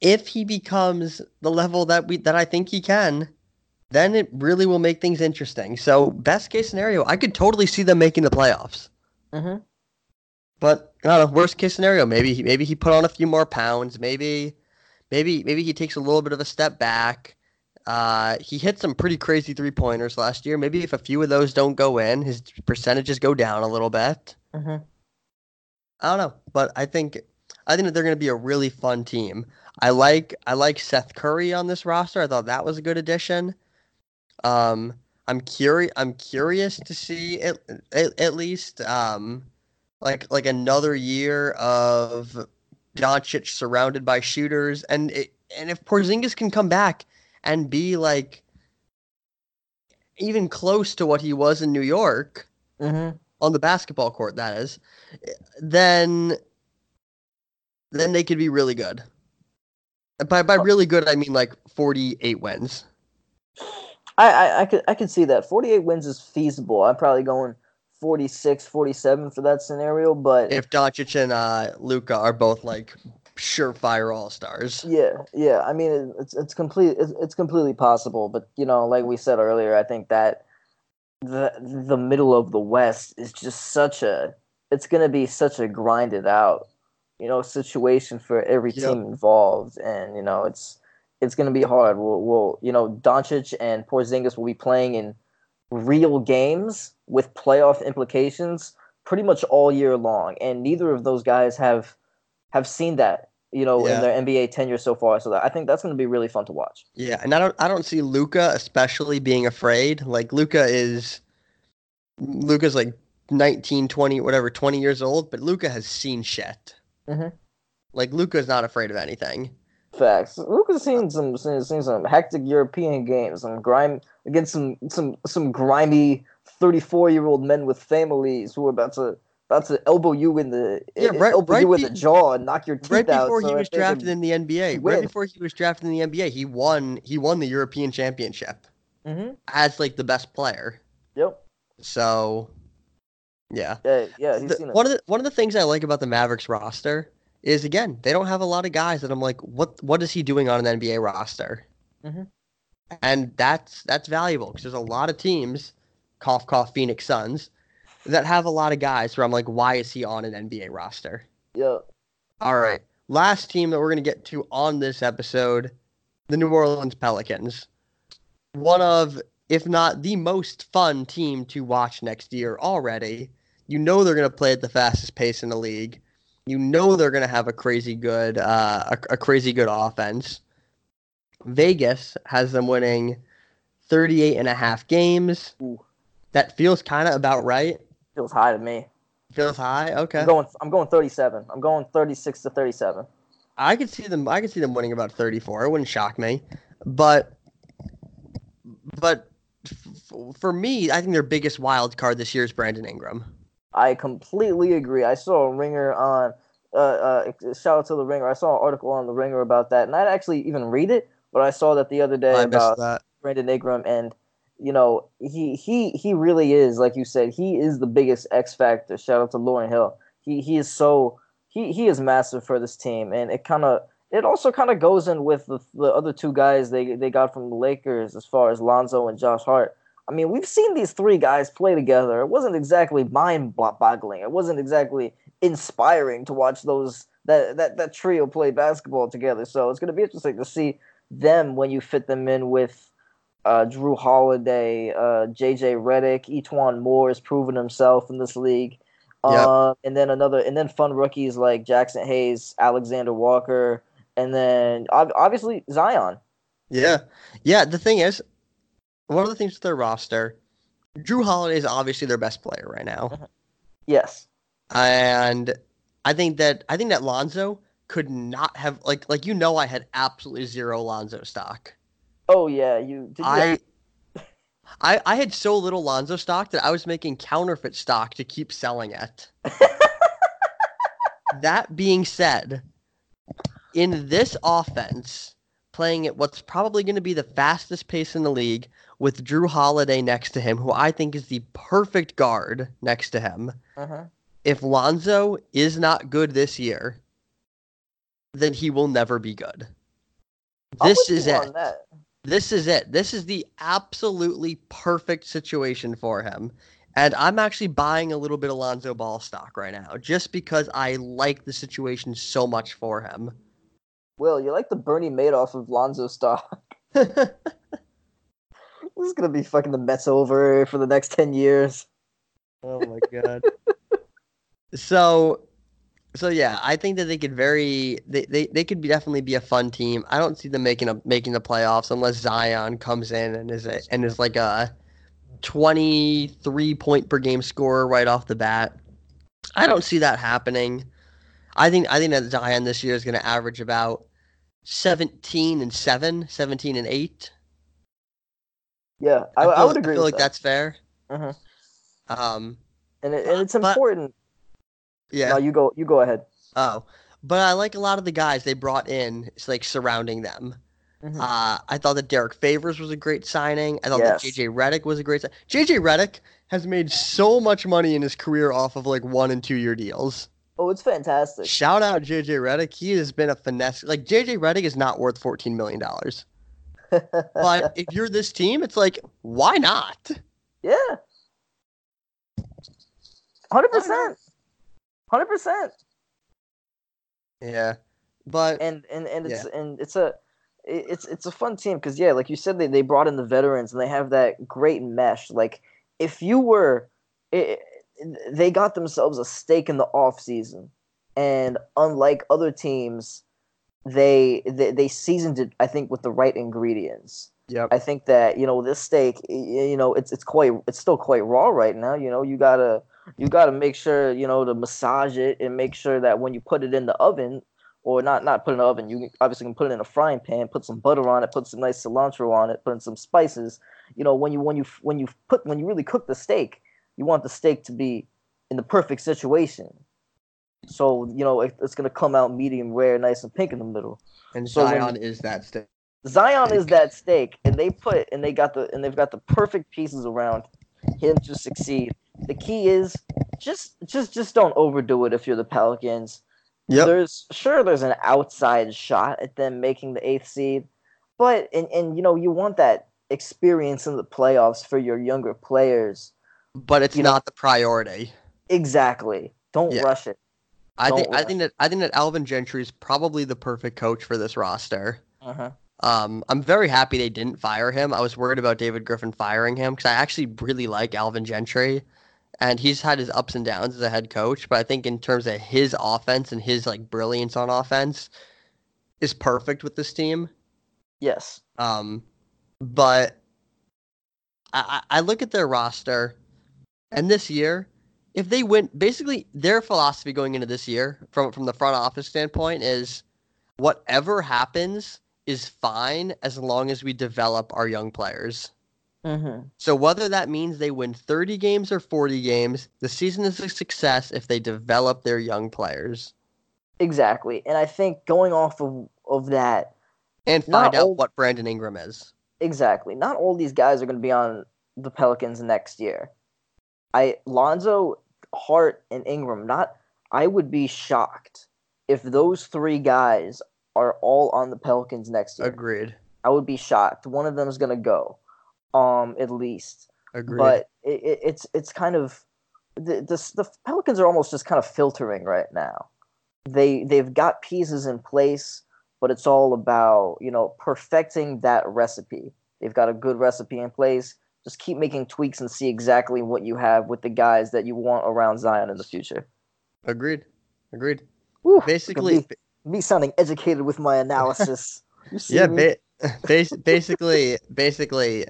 If he becomes the level that we that I think he can, then it really will make things interesting. So best case scenario, I could totally see them making the playoffs. Mm-hmm. But I don't know. Worst case scenario, maybe he maybe he put on a few more pounds. Maybe, maybe maybe he takes a little bit of a step back. Uh, he hit some pretty crazy three pointers last year. Maybe if a few of those don't go in, his percentages go down a little bit. Mm-hmm. I don't know, but I think I think that they're going to be a really fun team. I like I like Seth Curry on this roster. I thought that was a good addition. Um, I'm curious. I'm curious to see at, at, at least um, like like another year of Doncic surrounded by shooters, and it, and if Porzingis can come back and be like even close to what he was in New York, Mm-hmm. on the basketball court that is then then they could be really good. By by really good i mean like 48 wins. I, I I could I could see that. 48 wins is feasible. I'm probably going 46, 47 for that scenario, but if Doncic and uh Luka are both like surefire all-stars. Yeah, yeah. I mean, it, it's it's complete it's, it's completely possible, but you know, like we said earlier, I think that the the middle of the West is just such a it's going to be such a grinded out, you know, situation for every Yep. team involved, and you know, it's it's going to be hard. We'll, we'll you know, Doncic and Porzingis will be playing in real games with playoff implications pretty much all year long, and neither of those guys have have seen that, you know, Yeah. in their NBA tenure so far. So that, I think that's going to be really fun to watch. yeah and i don't i don't see Luka especially being afraid like Luka is Luka's like 19 20 whatever 20 years old but Luka has seen shit Mhm. like Luka's not afraid of anything Facts. Luka's seen some seen, seen some hectic European games, some grime against some some some grimy thirty four year old men with families who are about to about to elbow you in the Yeah, right- elbow right you in be- the jaw and knock your teeth right out. before so he was drafted in the NBA, win. right before he was drafted in the NBA, he won he won the European Championship Mhm. as like the best player. Yep. So, yeah. Yeah. Yeah. He's The- seen it. one of the one of the things I like about the Mavericks roster is again they don't have a lot of guys that I'm like, what what is he doing on an NBA roster? Mhm. And that's that's valuable because there's a lot of teams, cough cough Phoenix Suns, that have a lot of guys where I'm like, why is he on an NBA roster? Yeah. All right. Last team that we're going to get to on this episode the New Orleans Pelicans. One of, if not the most fun team to watch next year already. You know they're going to play at the fastest pace in the league. You know they're going to have a crazy good, uh, a, a crazy good offense. Vegas has them winning 38 and a half games. Ooh. That feels kind of about right. Feels high to me. Feels high. Okay. I'm going. I'm going 37. I'm going 36 to 37. I could see them. I could see them winning about 34. It wouldn't shock me, but but f- for me, I think their biggest wild card this year is Brandon Ingram. I completely agree. I saw a ringer on uh, uh shout out to the ringer. I saw an article on the ringer about that, and I actually even read it, but I saw that the other day I about that. Brandon Ingram, and you know he he he really is like you said. He is the biggest X factor. Shout out to Lauryn Hill. He he is so he he is massive for this team, and it kind of it also kind of goes in with the, the other two guys they they got from the Lakers as far as Lonzo and Josh Hart. I mean, we've seen these three guys play together. It wasn't exactly mind-boggling. It wasn't exactly inspiring to watch those that that that trio play basketball together. So it's going to be interesting to see them when you fit them in with uh, Jrue Holiday, uh, J.J. Redick, E'Twaun Moore has proven himself in this league. Yep. Uh, and then another, and then fun rookies like Jaxson Hayes, Alexander Walker, and then ob- obviously Zion. Yeah, yeah. The thing is, one of the things with their roster, Jrue Holiday is obviously their best player right now, mm-hmm. Yes. and I think that I think that Lonzo could not have like like you know I had absolutely zero Lonzo stock. Oh yeah, you did. You I. I, I had so little Lonzo stock that I was making counterfeit stock to keep selling it. that being said, in this offense, playing at what's probably going to be the fastest pace in the league with Jrue Holiday next to him, who I think is the perfect guard next to him, uh-huh. if Lonzo is not good this year, then he will never be good. This is it. This is it. This is the absolutely perfect situation for him. And I'm actually buying a little bit of Lonzo Ball stock right now just because I like the situation so much for him. Will, you're like the Bernie Madoff of Lonzo stock. this is gonna be fucking the Mets over for the next ten years. Oh my god. so so yeah, I think that they could very they, they, they could be definitely be a fun team. I don't see them making a making the playoffs unless Zion comes in and is a, and is like a 23 point per game scorer right off the bat. I don't see that happening. I think I think that Zion this year is going to average about 17 and 7, 17 and 8. Yeah, I, feel, I would agree. I feel like that. that's fair. Mhm. Um and, it, and it's but- important. yeah. No, you go. You go ahead. Oh, but I like a lot of the guys they brought in. It's like surrounding them. Mhm. Uh, I thought that Derrick Favors was a great signing. I thought Yes. that JJ Redick was a great. Si- JJ Redick has made so much money in his career off of like one and two year deals. Oh, it's fantastic. Shout out JJ Redick. He has been a finesse. Like JJ Redick is not worth fourteen million dollars. But if you're this team, it's like why not? yeah, hundred percent, hundred percent. Yeah, but and and and it's and it's a it's it's a fun team because yeah, like you said, they they brought in the veterans and they have that great mesh. Like if you were, it, they got themselves a stake in the off season, and unlike other teams, they they, they seasoned it. I think with the right ingredients. yep. I think that you know this steak, you know, it's it's quite it's still quite raw right now. You know, you gotta you gotta make sure you know to massage it and make sure that when you put it in the oven, or not not put it in the oven, you obviously can put it in a frying pan, put some butter on it, put some nice cilantro on it, put in some spices. You know, when you when you when you put when you really cook the steak, you want the steak to be in the perfect situation. So you know it, it's gonna come out medium rare, nice and pink in the middle. and so Zion is that steak. Zion is that steak, and they put and they got the and they've got the perfect pieces around him to succeed. The key is just just just don't overdo it if you're the Pelicans. Yep. There's sure there's an outside shot at them making the eighth seed, but and and you know you want that experience in the playoffs for your younger players. But it's you know- not the priority. Exactly. Don't Yeah. rush it. I think I think that I think that Alvin Gentry is probably the perfect coach for this roster. Uh-huh. Um, I'm very happy they didn't fire him. I was worried about David Griffin firing him because I actually really like Alvin Gentry, and he's had his ups and downs as a head coach. But I think in terms of his offense and his like brilliance on offense, is perfect with this team. Yes. Um, but I I look at their roster, and this year, if they win, basically their philosophy going into this year, from from the front office standpoint, is whatever happens is fine as long as we develop our young players. Mm-hmm. So whether that means they win 30 games or 40 games, the season is a success if they develop their young players Exactly. And I think going off of, of that, and find out all- what Brandon Ingram is. exactly, not all these guys are going to be on the Pelicans next year. I Lonzo, Hart, and Ingram. Not. I would be shocked if those three guys are all on the Pelicans next year. Agreed. I would be shocked. One of them is going to go, um, at least. Agreed. But it, it, it's it's kind of the, the the Pelicans are almost just kind of filtering right now. They they've got pieces in place, but it's all about you know perfecting that recipe. They've got a good recipe in place. Just keep making tweaks and see exactly what you have with the guys that you want around Zion in the future. Agreed. Agreed. Basically, me, me sounding educated with my analysis. Yeah, ba- bas- basically, basically,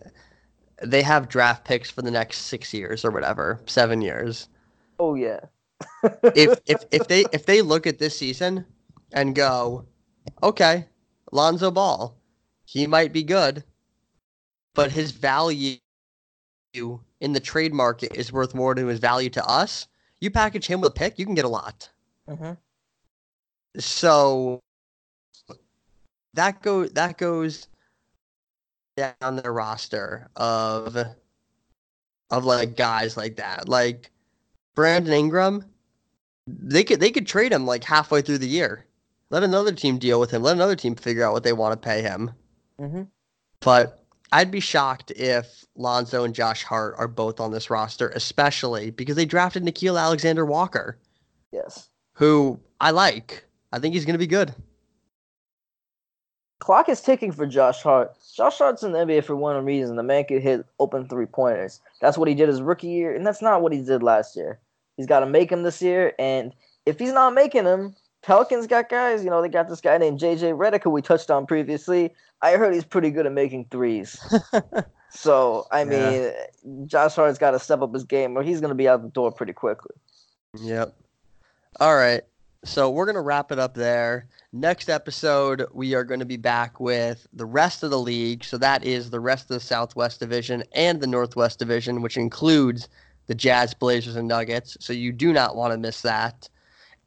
they have draft picks for the next six years or whatever, seven years. oh yeah. If if if they if they look at this season and go, okay, Lonzo Ball, he might be good, but his value in the trade market is worth more than his value to us. You package him with a pick, you can get a lot. Mhm. So that go that goes down the roster of of like guys like that. Like Brandon Ingram, they could they could trade him like halfway through the year. Let another team deal with him. Let another team figure out what they want to pay him. Mhm. But I'd be shocked if Lonzo and Josh Hart are both on this roster, especially because they drafted Nickeil Alexander Walker, Yes. who I like. I think he's going to be good. Clock is ticking for Josh Hart. Josh Hart's in the NBA for one reason. The man could hit open three pointers. That's what he did his rookie year, and that's not what he did last year. He's got to make him this year, and if he's not making them, Pelicans got guys. You know, they got this guy named JJ Redick who we touched on previously. I heard he's pretty good at making threes. So I mean, Josh Hart's got to step up his game, or he's going to be out the door pretty quickly. Yep. All right. So we're going to wrap it up there. Next episode, we are going to be back with the rest of the league. So that is the rest of the Southwest Division and the Northwest Division, which includes the Jazz, Blazers, and Nuggets. So you do not want to miss that.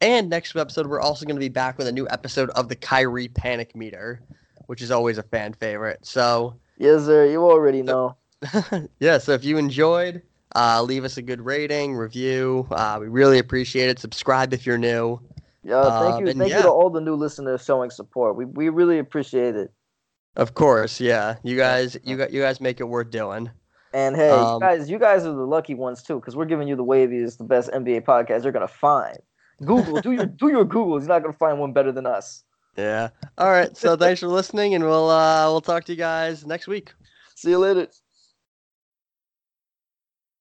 And next episode, we're also going to be back with a new episode of the Kyrie Panic Meter, which is always a fan favorite. So Yes, sir. You already know. yeah, so if you enjoyed, uh, leave us a good rating, review. Uh, we really appreciate it. Subscribe if you're new. Yeah, thank Um, you. and Thank yeah. you to all the new listeners showing support. We we really appreciate it. Of course, yeah. You guys, you got, you guys make it worth doing. And hey, Um, you guys, you guys are the lucky ones too, because we're giving you the waviest, the best NBA podcast you're gonna find. Google, do your do your Googles. You're not gonna find one better than us. Yeah. All right. So thanks for listening, and we'll uh, we'll talk to you guys next week. See you later.